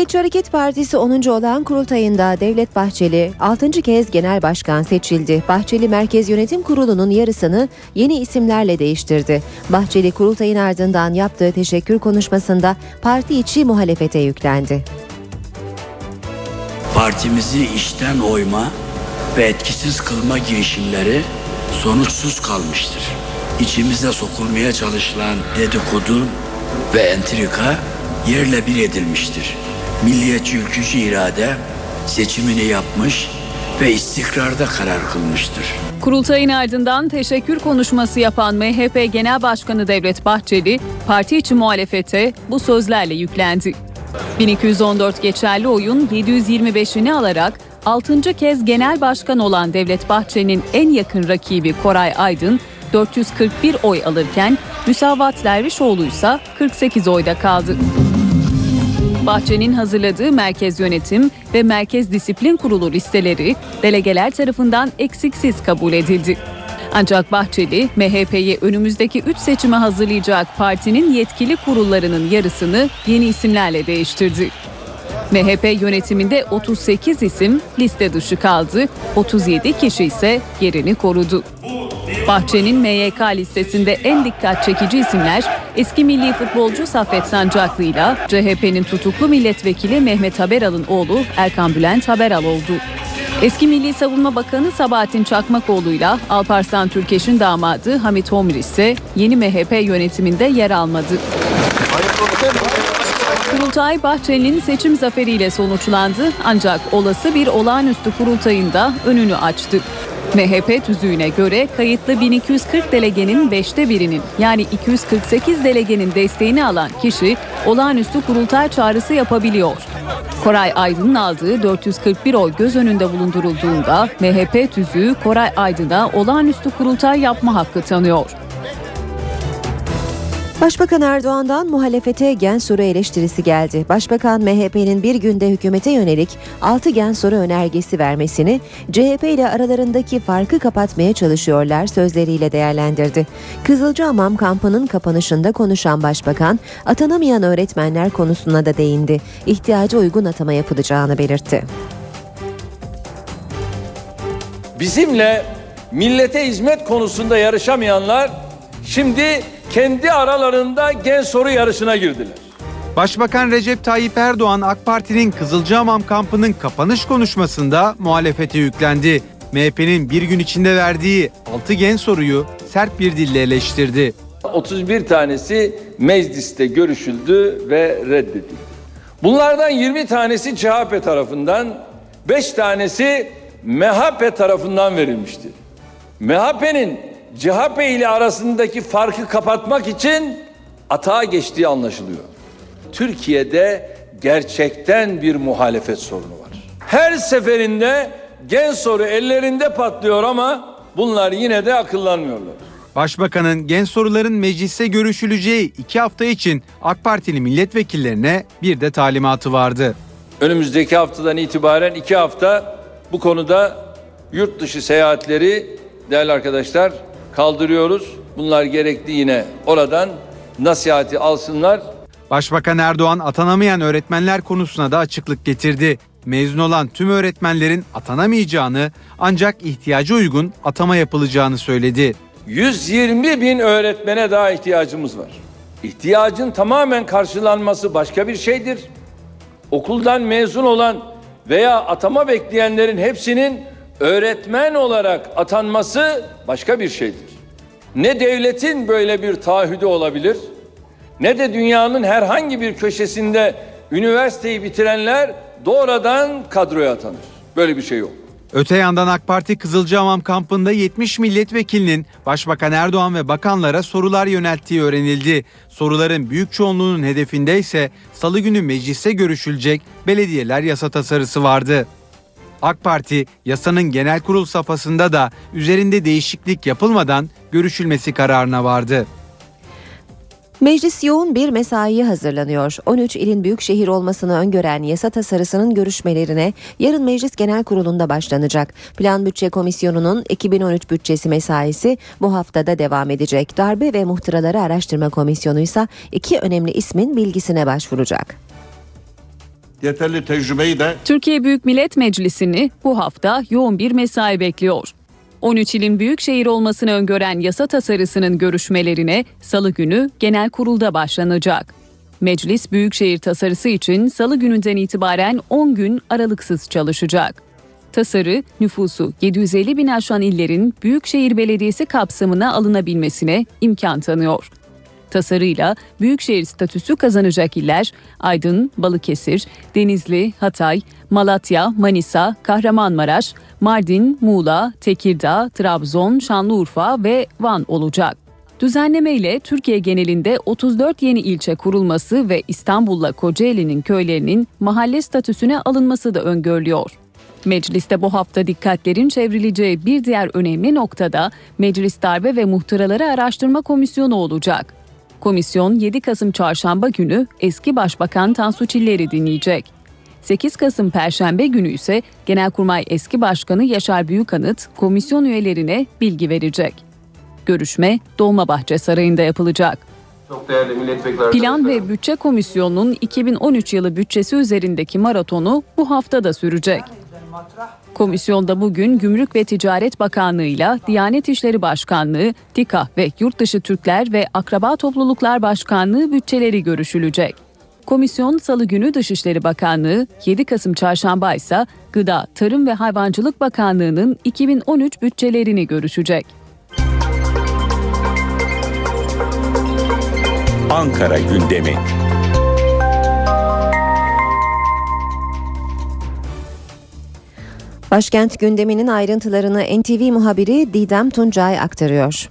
Milliyetçi Hareket Partisi 10. olan kurultayında Devlet Bahçeli 6. kez genel başkan seçildi. Bahçeli Merkez Yönetim Kurulu'nun yarısını yeni isimlerle değiştirdi. Bahçeli kurultayın ardından yaptığı teşekkür konuşmasında parti içi muhalefete yüklendi. Partimizi işten oyma ve etkisiz kılma girişimleri sonuçsuz kalmıştır. İçimize sokulmaya çalışılan dedikodu ve entrika yerle bir edilmiştir. Milliyetçi ülkücü irade seçimini yapmış ve istikrarda karar kılmıştır. Kurultayın ardından teşekkür konuşması yapan MHP Genel Başkanı Devlet Bahçeli, parti içi muhalefete bu sözlerle yüklendi. 1214 geçerli oyun 725'ini alarak 6. kez genel başkan olan Devlet Bahçeli'nin en yakın rakibi Koray Aydın 441 oy alırken Müsavat Dervişoğlu ise 48 oyda kaldı. Bahçe'nin hazırladığı Merkez Yönetim ve Merkez Disiplin Kurulu listeleri delegeler tarafından eksiksiz kabul edildi. Ancak Bahçeli, MHP'yi önümüzdeki 3 seçime hazırlayacak partinin yetkili kurullarının yarısını yeni isimlerle değiştirdi. MHP yönetiminde 38 isim liste dışı kaldı, 37 kişi ise yerini korudu. Bahçe'nin MYK listesinde en dikkat çekici isimler eski milli futbolcu Saffet Sancaklı ile CHP'nin tutuklu milletvekili Mehmet Haberal'ın oğlu Erkan Bülent Haberal oldu. Eski Milli Savunma Bakanı Sabahattin Çakmakoğlu ile Alparslan Türkeş'in damadı Hamit Homri ise yeni MHP yönetiminde yer almadı. Kurultay Bahçeli'nin seçim zaferiyle sonuçlandı ancak olası bir olağanüstü kurultayında önünü açtı. MHP tüzüğüne göre kayıtlı 1240 delegenin 5'te birinin yani 248 delegenin desteğini alan kişi olağanüstü kurultay çağrısı yapabiliyor. Koray Aydın'ın aldığı 441 oy göz önünde bulundurulduğunda MHP tüzüğü Koray Aydın'a olağanüstü kurultay yapma hakkı tanıyor. Başbakan Erdoğan'dan muhalefete gen soru eleştirisi geldi. Başbakan MHP'nin bir günde hükümete yönelik 6 gen soru önergesi vermesini CHP ile aralarındaki farkı kapatmaya çalışıyorlar sözleriyle değerlendirdi. Kızılcahamam kampının kapanışında konuşan başbakan atanamayan öğretmenler konusuna da değindi. İhtiyaca uygun atama yapılacağını belirtti. Bizimle millete hizmet konusunda yarışamayanlar şimdi kendi aralarında gen soru yarışına girdiler. Başbakan Recep Tayyip Erdoğan AK Parti'nin Kızılcahamam kampının kapanış konuşmasında muhalefete yüklendi. MHP'nin bir gün içinde verdiği 6 gen soruyu sert bir dille eleştirdi. 31 tanesi mecliste görüşüldü ve reddedildi. Bunlardan 20 tanesi CHP tarafından, 5 tanesi MHP tarafından verilmiştir. MHP'nin CHP ile arasındaki farkı kapatmak için atağa geçtiği anlaşılıyor. Türkiye'de gerçekten bir muhalefet sorunu var. Her seferinde gen soru ellerinde patlıyor ama bunlar yine de akıllanmıyorlar. Başbakanın gen soruların mecliste görüşüleceği iki hafta için AK Partili milletvekillerine bir de talimatı vardı. Önümüzdeki haftadan itibaren iki hafta bu konuda yurt dışı seyahatleri değerli arkadaşlar kaldırıyoruz. Bunlar gerekli yine oradan nasihati alsınlar. Başbakan Erdoğan atanamayan öğretmenler konusuna da açıklık getirdi. Mezun olan tüm öğretmenlerin atanamayacağını ancak ihtiyaca uygun atama yapılacağını söyledi. 120 bin öğretmene daha ihtiyacımız var. İhtiyacın tamamen karşılanması başka bir şeydir. Okuldan mezun olan veya atama bekleyenlerin hepsinin öğretmen olarak atanması başka bir şeydir. Ne devletin böyle bir taahhüdü olabilir ne de dünyanın herhangi bir köşesinde üniversiteyi bitirenler doğrudan kadroya atanır. Böyle bir şey yok. Öte yandan AK Parti Kızılcahamam kampında 70 milletvekilinin Başbakan Erdoğan ve bakanlara sorular yönelttiği öğrenildi. Soruların büyük çoğunluğunun hedefinde ise salı günü mecliste görüşülecek belediyeler yasa tasarısı vardı. AK Parti yasanın genel kurul safhasında da üzerinde değişiklik yapılmadan görüşülmesi kararına vardı. Meclis yoğun bir mesaiye hazırlanıyor. 13 ilin büyük şehir olmasını öngören yasa tasarısının görüşmelerine yarın Meclis Genel Kurulu'nda başlanacak. Plan Bütçe Komisyonu'nun 2013 bütçesi mesaisi bu haftada devam edecek. Darbe ve Muhtıraları Araştırma Komisyonu ise iki önemli ismin bilgisine başvuracak. Yeterli tecrübeyi de Türkiye Büyük Millet Meclisi'ni bu hafta yoğun bir mesai bekliyor. 13 ilin büyük şehir olmasını öngören yasa tasarısının görüşmelerine salı günü genel kurulda başlanacak. Meclis büyükşehir tasarısı için salı gününden itibaren 10 gün aralıksız çalışacak. Tasarı nüfusu 750 bin aşan illerin büyükşehir belediyesi kapsamına alınabilmesine imkan tanıyor. Tasarıyla büyükşehir statüsü kazanacak iller Aydın, Balıkesir, Denizli, Hatay, Malatya, Manisa, Kahramanmaraş, Mardin, Muğla, Tekirdağ, Trabzon, Şanlıurfa ve Van olacak. Düzenleme ile Türkiye genelinde 34 yeni ilçe kurulması ve İstanbul'la Kocaeli'nin köylerinin mahalle statüsüne alınması da öngörülüyor. Mecliste bu hafta dikkatlerin çevrileceği bir diğer önemli noktada Meclis Darbe ve Muhtıraları Araştırma Komisyonu olacak. Komisyon 7 Kasım Çarşamba günü eski Başbakan Tansu Çiller'i dinleyecek. 8 Kasım Perşembe günü ise Genelkurmay eski Başkanı Yaşar Büyükanıt komisyon üyelerine bilgi verecek. Görüşme Dolmabahçe Sarayı'nda yapılacak. Plan ve Bütçe Komisyonu'nun 2013 yılı bütçesi üzerindeki maratonu bu hafta da sürecek. Komisyonda bugün Gümrük ve Ticaret Bakanlığı ile Diyanet İşleri Başkanlığı, TİKA ve Yurtdışı Türkler ve Akraba Topluluklar Başkanlığı bütçeleri görüşülecek. Komisyon Salı günü Dışişleri Bakanlığı, 7 Kasım Çarşamba ise Gıda, Tarım ve Hayvancılık Bakanlığı'nın 2013 bütçelerini görüşecek. Ankara gündemi. Başkent gündeminin ayrıntılarını NTV muhabiri Didem Tuncay aktarıyor.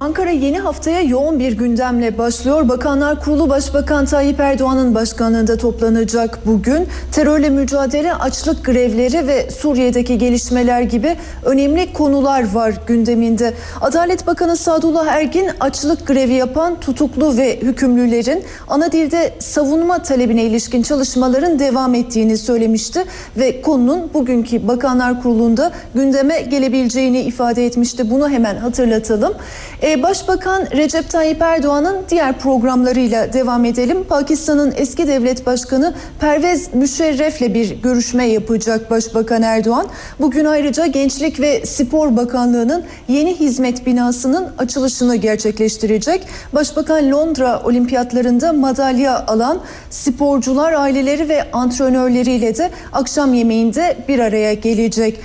Ankara yeni haftaya yoğun bir gündemle başlıyor. Bakanlar Kurulu Başbakan Tayyip Erdoğan'ın başkanlığında toplanacak bugün. Terörle mücadele, açlık grevleri ve Suriye'deki gelişmeler gibi önemli konular var gündeminde. Adalet Bakanı Sadullah Ergin açlık grevi yapan tutuklu ve hükümlülerin ana dilde savunma talebine ilişkin çalışmaların devam ettiğini söylemişti ve konunun bugünkü Bakanlar Kurulu'nda gündeme gelebileceğini ifade etmişti. Bunu hemen hatırlatalım. Başbakan Recep Tayyip Erdoğan'ın diğer programlarıyla devam edelim. Pakistan'ın eski devlet başkanı Pervez Müşerref'le bir görüşme yapacak Başbakan Erdoğan. Bugün ayrıca Gençlik ve Spor Bakanlığı'nın yeni hizmet binasının açılışını gerçekleştirecek. Başbakan Londra Olimpiyatlarında madalya alan sporcular aileleri ve antrenörleriyle de akşam yemeğinde bir araya gelecek.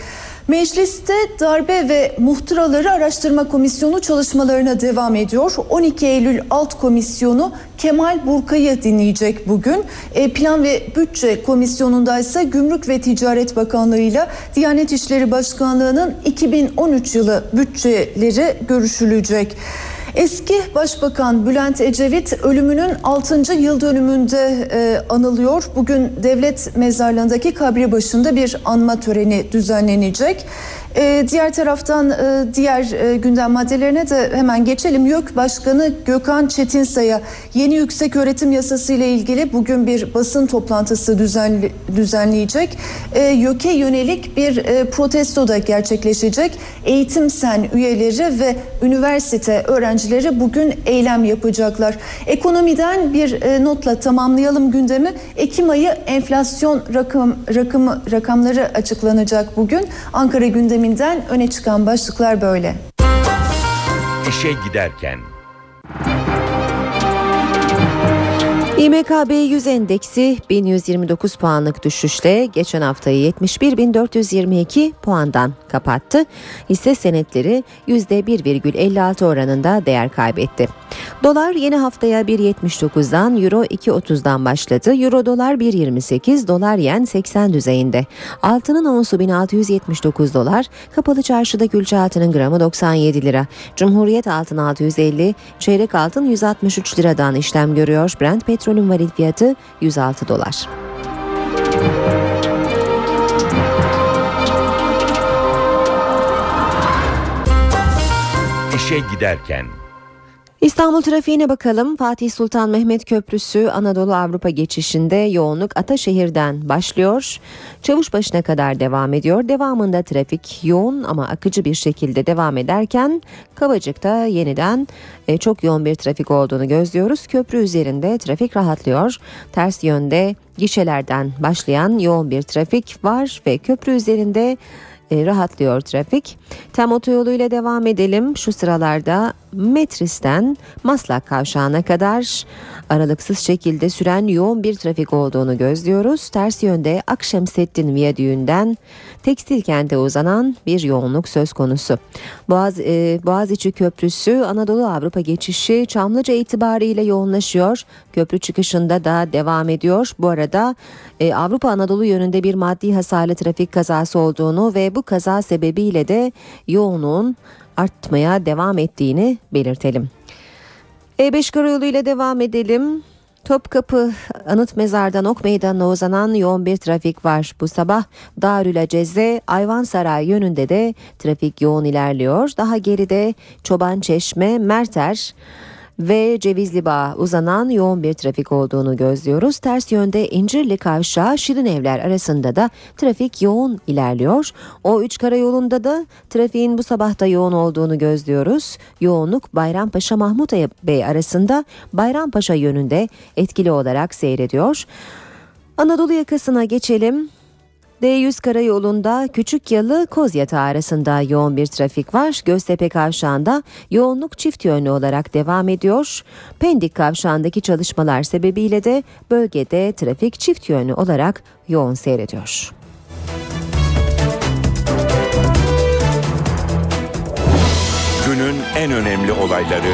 Mecliste darbe ve muhtıraları araştırma komisyonu çalışmalarına devam ediyor. 12 Eylül Alt Komisyonu Kemal Burkay'ı dinleyecek bugün. E, Plan ve Bütçe Komisyonu'nda ise Gümrük ve Ticaret Bakanlığı ile Diyanet İşleri Başkanlığı'nın 2013 yılı bütçeleri görüşülecek. Eski Başbakan Bülent Ecevit ölümünün 6. yıl dönümünde e, anılıyor. Bugün devlet mezarlığındaki kabri başında bir anma töreni düzenlenecek. E, diğer taraftan e, diğer e, gündem maddelerine de hemen geçelim. YÖK Başkanı Gökhan Çetinsay'a yeni yüksek öğretim yasası ile ilgili bugün bir basın toplantısı düzenli, düzenleyecek. E, YÖK'e yönelik bir e, protesto da gerçekleşecek. Eğitim Sen üyeleri ve üniversite öğrencileri bugün eylem yapacaklar. Ekonomiden bir e, notla tamamlayalım gündemi. Ekim ayı enflasyon rakam, rakamı, rakamları açıklanacak bugün. Ankara gündeminden öne çıkan başlıklar böyle. İşe giderken. İMKB 100 endeksi 1129 puanlık düşüşle geçen haftayı 71.422 puandan kapattı. Hisse senetleri %1,56 oranında değer kaybetti. Dolar yeni haftaya 1.79'dan Euro 2.30'dan başladı. Euro dolar 1.28, dolar yen 80 düzeyinde. Altının onsu 1679 dolar, kapalı çarşıda külçe altının gramı 97 lira. Cumhuriyet altın 650, çeyrek altın 163 liradan işlem görüyor. Brent petrolün varil fiyatı 106 dolar. İşe giderken. İstanbul trafiğine bakalım. Fatih Sultan Mehmet Köprüsü Anadolu Avrupa geçişinde yoğunluk Ataşehir'den başlıyor. Çavuşbaşı'na kadar devam ediyor. Devamında trafik yoğun ama akıcı bir şekilde devam ederken Kavacık'ta yeniden e, çok yoğun bir trafik olduğunu gözlüyoruz. Köprü üzerinde trafik rahatlıyor. Ters yönde gişelerden başlayan yoğun bir trafik var ve köprü üzerinde e, rahatlıyor trafik. Tem otoyolu ile devam edelim. Şu sıralarda Metris'ten Maslak Kavşağı'na kadar aralıksız şekilde süren yoğun bir trafik olduğunu gözlüyoruz. Ters yönde Akşemseddin Viyadüğü'nden Tekstil Kent'e uzanan bir yoğunluk söz konusu. Boğaz, e, Boğaziçi Köprüsü Anadolu Avrupa geçişi Çamlıca itibariyle yoğunlaşıyor. Köprü çıkışında da devam ediyor. Bu arada e, Avrupa Anadolu yönünde bir maddi hasarlı trafik kazası olduğunu ve bu kaza sebebiyle de yoğunluğun artmaya devam ettiğini belirtelim. E5 karayolu ile devam edelim. Topkapı Anıt Mezar'dan Ok Meydanı'na uzanan yoğun bir trafik var. Bu sabah Darül Aceze Ayvansaray yönünde de trafik yoğun ilerliyor. Daha geride Çoban Çeşme, Merter ve Cevizli Bağ uzanan yoğun bir trafik olduğunu gözlüyoruz. Ters yönde İncirli Kavşağı Şirin Evler arasında da trafik yoğun ilerliyor. O 3 karayolunda da trafiğin bu sabahta yoğun olduğunu gözlüyoruz. Yoğunluk Bayrampaşa Mahmut Bey arasında Bayrampaşa yönünde etkili olarak seyrediyor. Anadolu yakasına geçelim. D100 karayolunda Küçük Yalı Kozyatağı arasında yoğun bir trafik var. Göztepe kavşağında yoğunluk çift yönlü olarak devam ediyor. Pendik kavşağındaki çalışmalar sebebiyle de bölgede trafik çift yönlü olarak yoğun seyrediyor. Günün en önemli olayları.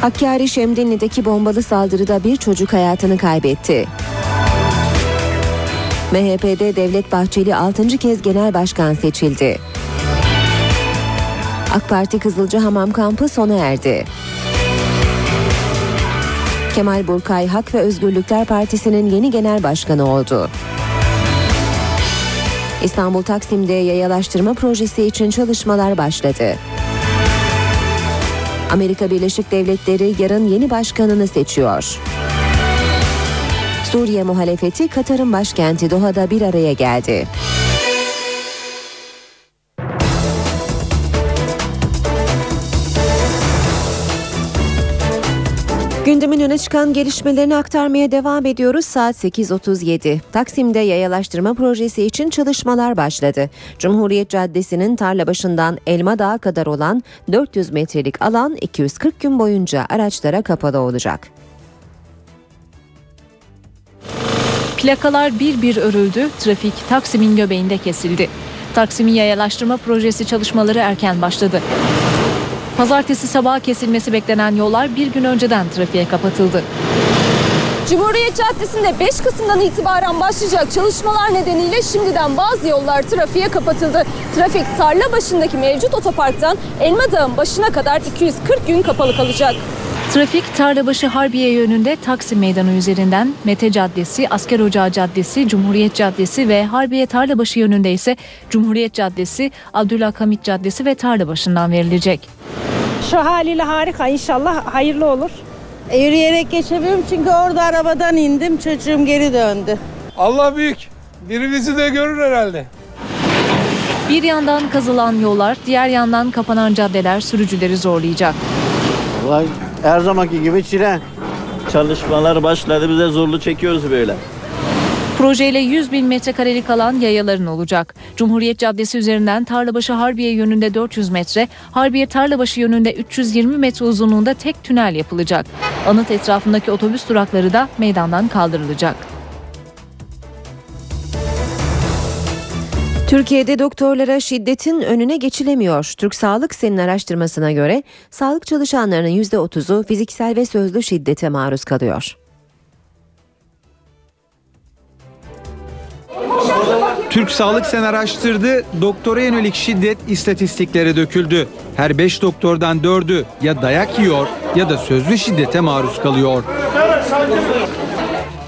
Hakkari Şemdinli'deki bombalı saldırıda bir çocuk hayatını kaybetti. MHP'de Devlet Bahçeli 6. kez genel başkan seçildi. AK Parti Kızılcahamam kampı sona erdi. Kemal Burkay Hak ve Özgürlükler Partisi'nin yeni genel başkanı oldu. İstanbul Taksim'de yayalaştırma projesi için çalışmalar başladı. Amerika Birleşik Devletleri yarın yeni başkanını seçiyor. Suriye muhalefeti Katar'ın başkenti Doha'da bir araya geldi. Gündemin öne çıkan gelişmelerini aktarmaya devam ediyoruz. Saat 8.37. Taksim'de yayalaştırma projesi için çalışmalar başladı. Cumhuriyet Caddesi'nin tarla başından Elma Dağı kadar olan 400 metrelik alan 240 gün boyunca araçlara kapalı olacak. Plakalar bir bir örüldü, trafik Taksim'in göbeğinde kesildi. Taksim'in yayalaştırma projesi çalışmaları erken başladı. Pazartesi sabah kesilmesi beklenen yollar bir gün önceden trafiğe kapatıldı. Cumhuriyet Caddesi'nde 5 Kasım'dan itibaren başlayacak çalışmalar nedeniyle şimdiden bazı yollar trafiğe kapatıldı. Trafik tarla başındaki mevcut otoparktan Elma Dağı'nın başına kadar 240 gün kapalı kalacak. Trafik Tarlabaşı Harbiye yönünde Taksim Meydanı üzerinden Mete Caddesi, Asker Ocağı Caddesi, Cumhuriyet Caddesi ve Harbiye Tarlabaşı yönünde ise Cumhuriyet Caddesi, Abdülhakamit Caddesi ve Tarlabaşı'ndan verilecek. Şu haliyle harika inşallah hayırlı olur. E, yürüyerek geçemiyorum çünkü orada arabadan indim çocuğum geri döndü. Allah büyük. Birimizi de görür herhalde. Bir yandan kazılan yollar, diğer yandan kapanan caddeler sürücüleri zorlayacak. Vallahi her zamanki gibi çile. Çalışmalar başladı bize zorlu çekiyoruz böyle. Projeyle 100 bin metrekarelik alan yayaların olacak. Cumhuriyet Caddesi üzerinden Tarlabaşı Harbiye yönünde 400 metre, Harbiye Tarlabaşı yönünde 320 metre uzunluğunda tek tünel yapılacak. Anıt etrafındaki otobüs durakları da meydandan kaldırılacak. Türkiye'de doktorlara şiddetin önüne geçilemiyor. Türk Sağlık Sen'in araştırmasına göre sağlık çalışanlarının %30'u fiziksel ve sözlü şiddete maruz kalıyor. Türk Sağlık Sen araştırdı, doktora yönelik şiddet istatistiklere döküldü. Her 5 doktordan 4'ü ya dayak yiyor ya da sözlü şiddete maruz kalıyor.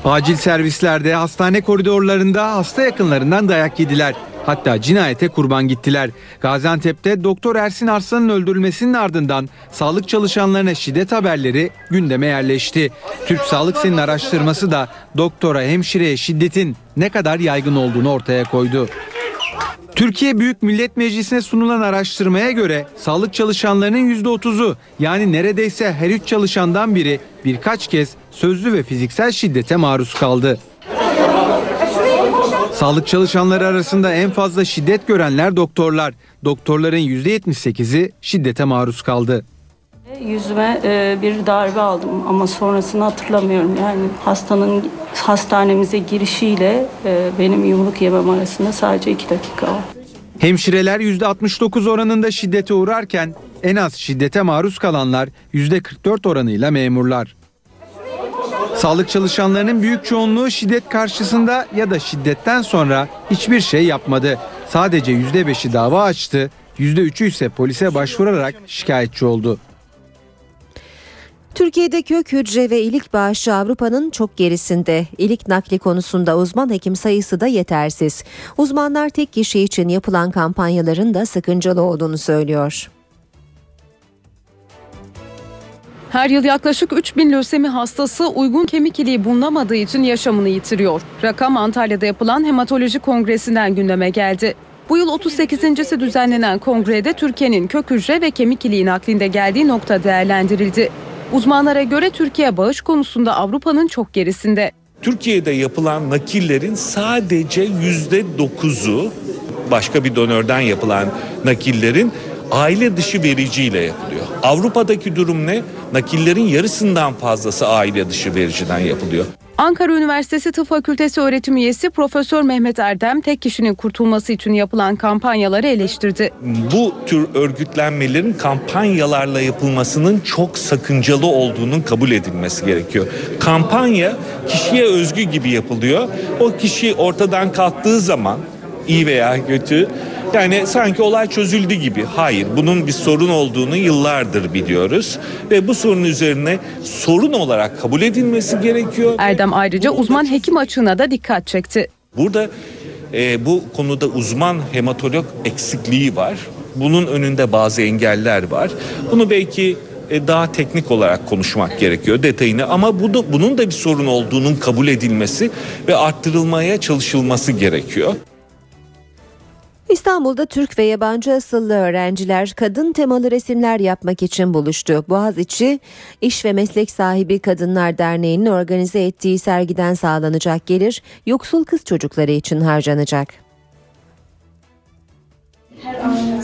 Acil servislerde, hastane koridorlarında hasta yakınlarından dayak yediler. Hatta cinayete kurban gittiler. Gaziantep'te Doktor Ersin Arslan'ın öldürülmesinin ardından sağlık çalışanlarına şiddet haberleri gündeme yerleşti. Türk Sağlık Sen'in araştırması da doktora hemşireye şiddetin ne kadar yaygın olduğunu ortaya koydu. Türkiye Büyük Millet Meclisi'ne sunulan araştırmaya göre sağlık çalışanlarının %30'u yani neredeyse her üç çalışandan biri birkaç kez sözlü ve fiziksel şiddete maruz kaldı. Sağlık çalışanları arasında en fazla şiddet görenler doktorlar. Doktorların %78'i şiddete maruz kaldı. Yüzüme e, bir darbe aldım ama sonrasını hatırlamıyorum. Yani hastanın hastanemize girişiyle e, benim yumruk yemem arasında sadece iki dakika var. Hemşireler %69 oranında şiddete uğrarken en az şiddete maruz kalanlar %44 oranıyla memurlar. Sağlık çalışanlarının büyük çoğunluğu şiddet karşısında ya da şiddetten sonra hiçbir şey yapmadı. Sadece %5'i dava açtı, %3'ü ise polise başvurarak şikayetçi oldu. Türkiye'de kök hücre ve ilik bağışı Avrupa'nın çok gerisinde. İlik nakli konusunda uzman hekim sayısı da yetersiz. Uzmanlar tek kişi için yapılan kampanyaların da sakıncalı olduğunu söylüyor. Her yıl yaklaşık 3 bin lösemi hastası uygun kemik iliği bulunamadığı için yaşamını yitiriyor. Rakam Antalya'da yapılan hematoloji kongresinden gündeme geldi. Bu yıl 38.si düzenlenen kongrede Türkiye'nin kök hücre ve kemik iliği naklinde geldiği nokta değerlendirildi. Uzmanlara göre Türkiye bağış konusunda Avrupa'nın çok gerisinde. Türkiye'de yapılan nakillerin sadece yüzde dokuzu başka bir donörden yapılan nakillerin aile dışı vericiyle yapılıyor. Avrupa'daki durum ne? Nakillerin yarısından fazlası aile dışı vericiden yapılıyor. Ankara Üniversitesi Tıp Fakültesi öğretim üyesi Profesör Mehmet Erdem tek kişinin kurtulması için yapılan kampanyaları eleştirdi. Bu tür örgütlenmelerin kampanyalarla yapılmasının çok sakıncalı olduğunun kabul edilmesi gerekiyor. Kampanya kişiye özgü gibi yapılıyor. O kişi ortadan kalktığı zaman iyi veya kötü yani sanki olay çözüldü gibi. Hayır, bunun bir sorun olduğunu yıllardır biliyoruz ve bu sorun üzerine sorun olarak kabul edilmesi gerekiyor. Erdem ayrıca uzman hekim açığına da dikkat çekti. Burada e, bu konuda uzman hematolog eksikliği var. Bunun önünde bazı engeller var. Bunu belki e, daha teknik olarak konuşmak gerekiyor detayını ama bu da, bunun da bir sorun olduğunun kabul edilmesi ve arttırılmaya çalışılması gerekiyor. İstanbul'da Türk ve yabancı asıllı öğrenciler kadın temalı resimler yapmak için buluştu. Boğaziçi İş ve Meslek Sahibi Kadınlar Derneği'nin organize ettiği sergiden sağlanacak gelir yoksul kız çocukları için harcanacak.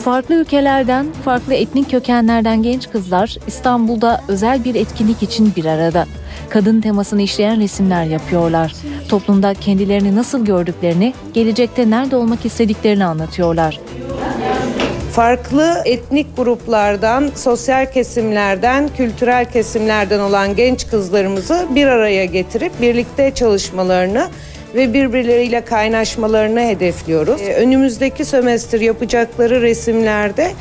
Farklı ülkelerden, farklı etnik kökenlerden genç kızlar İstanbul'da özel bir etkinlik için bir arada. Kadın temasını işleyen resimler yapıyorlar. Toplumda kendilerini nasıl gördüklerini, gelecekte nerede olmak istediklerini anlatıyorlar. Farklı etnik gruplardan, sosyal kesimlerden, kültürel kesimlerden olan genç kızlarımızı bir araya getirip birlikte çalışmalarını ve birbirleriyle kaynaşmalarını hedefliyoruz. Ee, önümüzdeki sömestr yapacakları resimlerde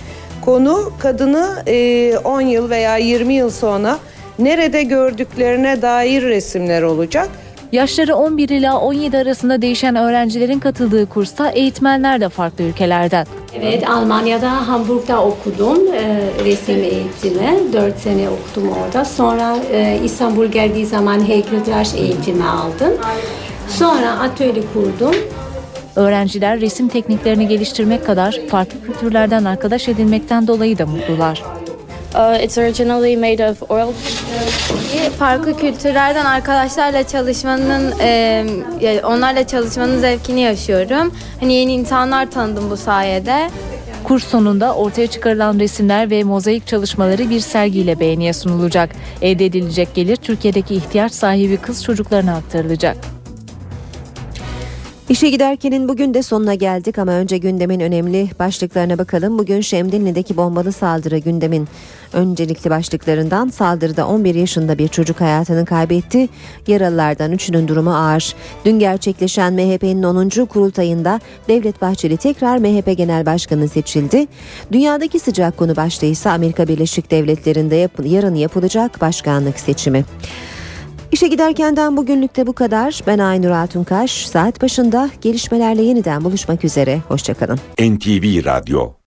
konu kadını 10 e, yıl veya 20 yıl sonra nerede gördüklerine dair resimler olacak. Yaşları 11 ila 17 arasında değişen öğrencilerin katıldığı kursta eğitmenler de farklı ülkelerden. Evet, Almanya'da Hamburg'da okudum e, resim eğitimi. 4 sene okudum orada. Sonra e, İstanbul geldiği zaman heykeltıraş eğitimi aldım. Sonra atölye kurdum. Öğrenciler resim tekniklerini geliştirmek kadar farklı kültürlerden arkadaş edinmekten dolayı da mutlular. Uh, it's originally made of oil. Farklı kültürlerden arkadaşlarla çalışmanın, e, onlarla çalışmanın zevkini yaşıyorum. Hani yeni insanlar tanıdım bu sayede. Kurs sonunda ortaya çıkarılan resimler ve mozaik çalışmaları bir sergiyle beğeniye sunulacak. Elde edilecek gelir Türkiye'deki ihtiyaç sahibi kız çocuklarına aktarılacak. İşe giderkenin bugün de sonuna geldik ama önce gündemin önemli başlıklarına bakalım. Bugün Şemdinli'deki bombalı saldırı gündemin öncelikli başlıklarından saldırıda 11 yaşında bir çocuk hayatını kaybetti. Yaralılardan 3'ünün durumu ağır. Dün gerçekleşen MHP'nin 10. kurultayında Devlet Bahçeli tekrar MHP Genel Başkanı seçildi. Dünyadaki sıcak konu başlığı ise Amerika Birleşik Devletleri'nde yap- yarın yapılacak başkanlık seçimi. İşe giderkenden bugünlük de bu kadar. Ben Aynur Altunkaş. Saat başında gelişmelerle yeniden buluşmak üzere. Hoşçakalın. NTV Radyo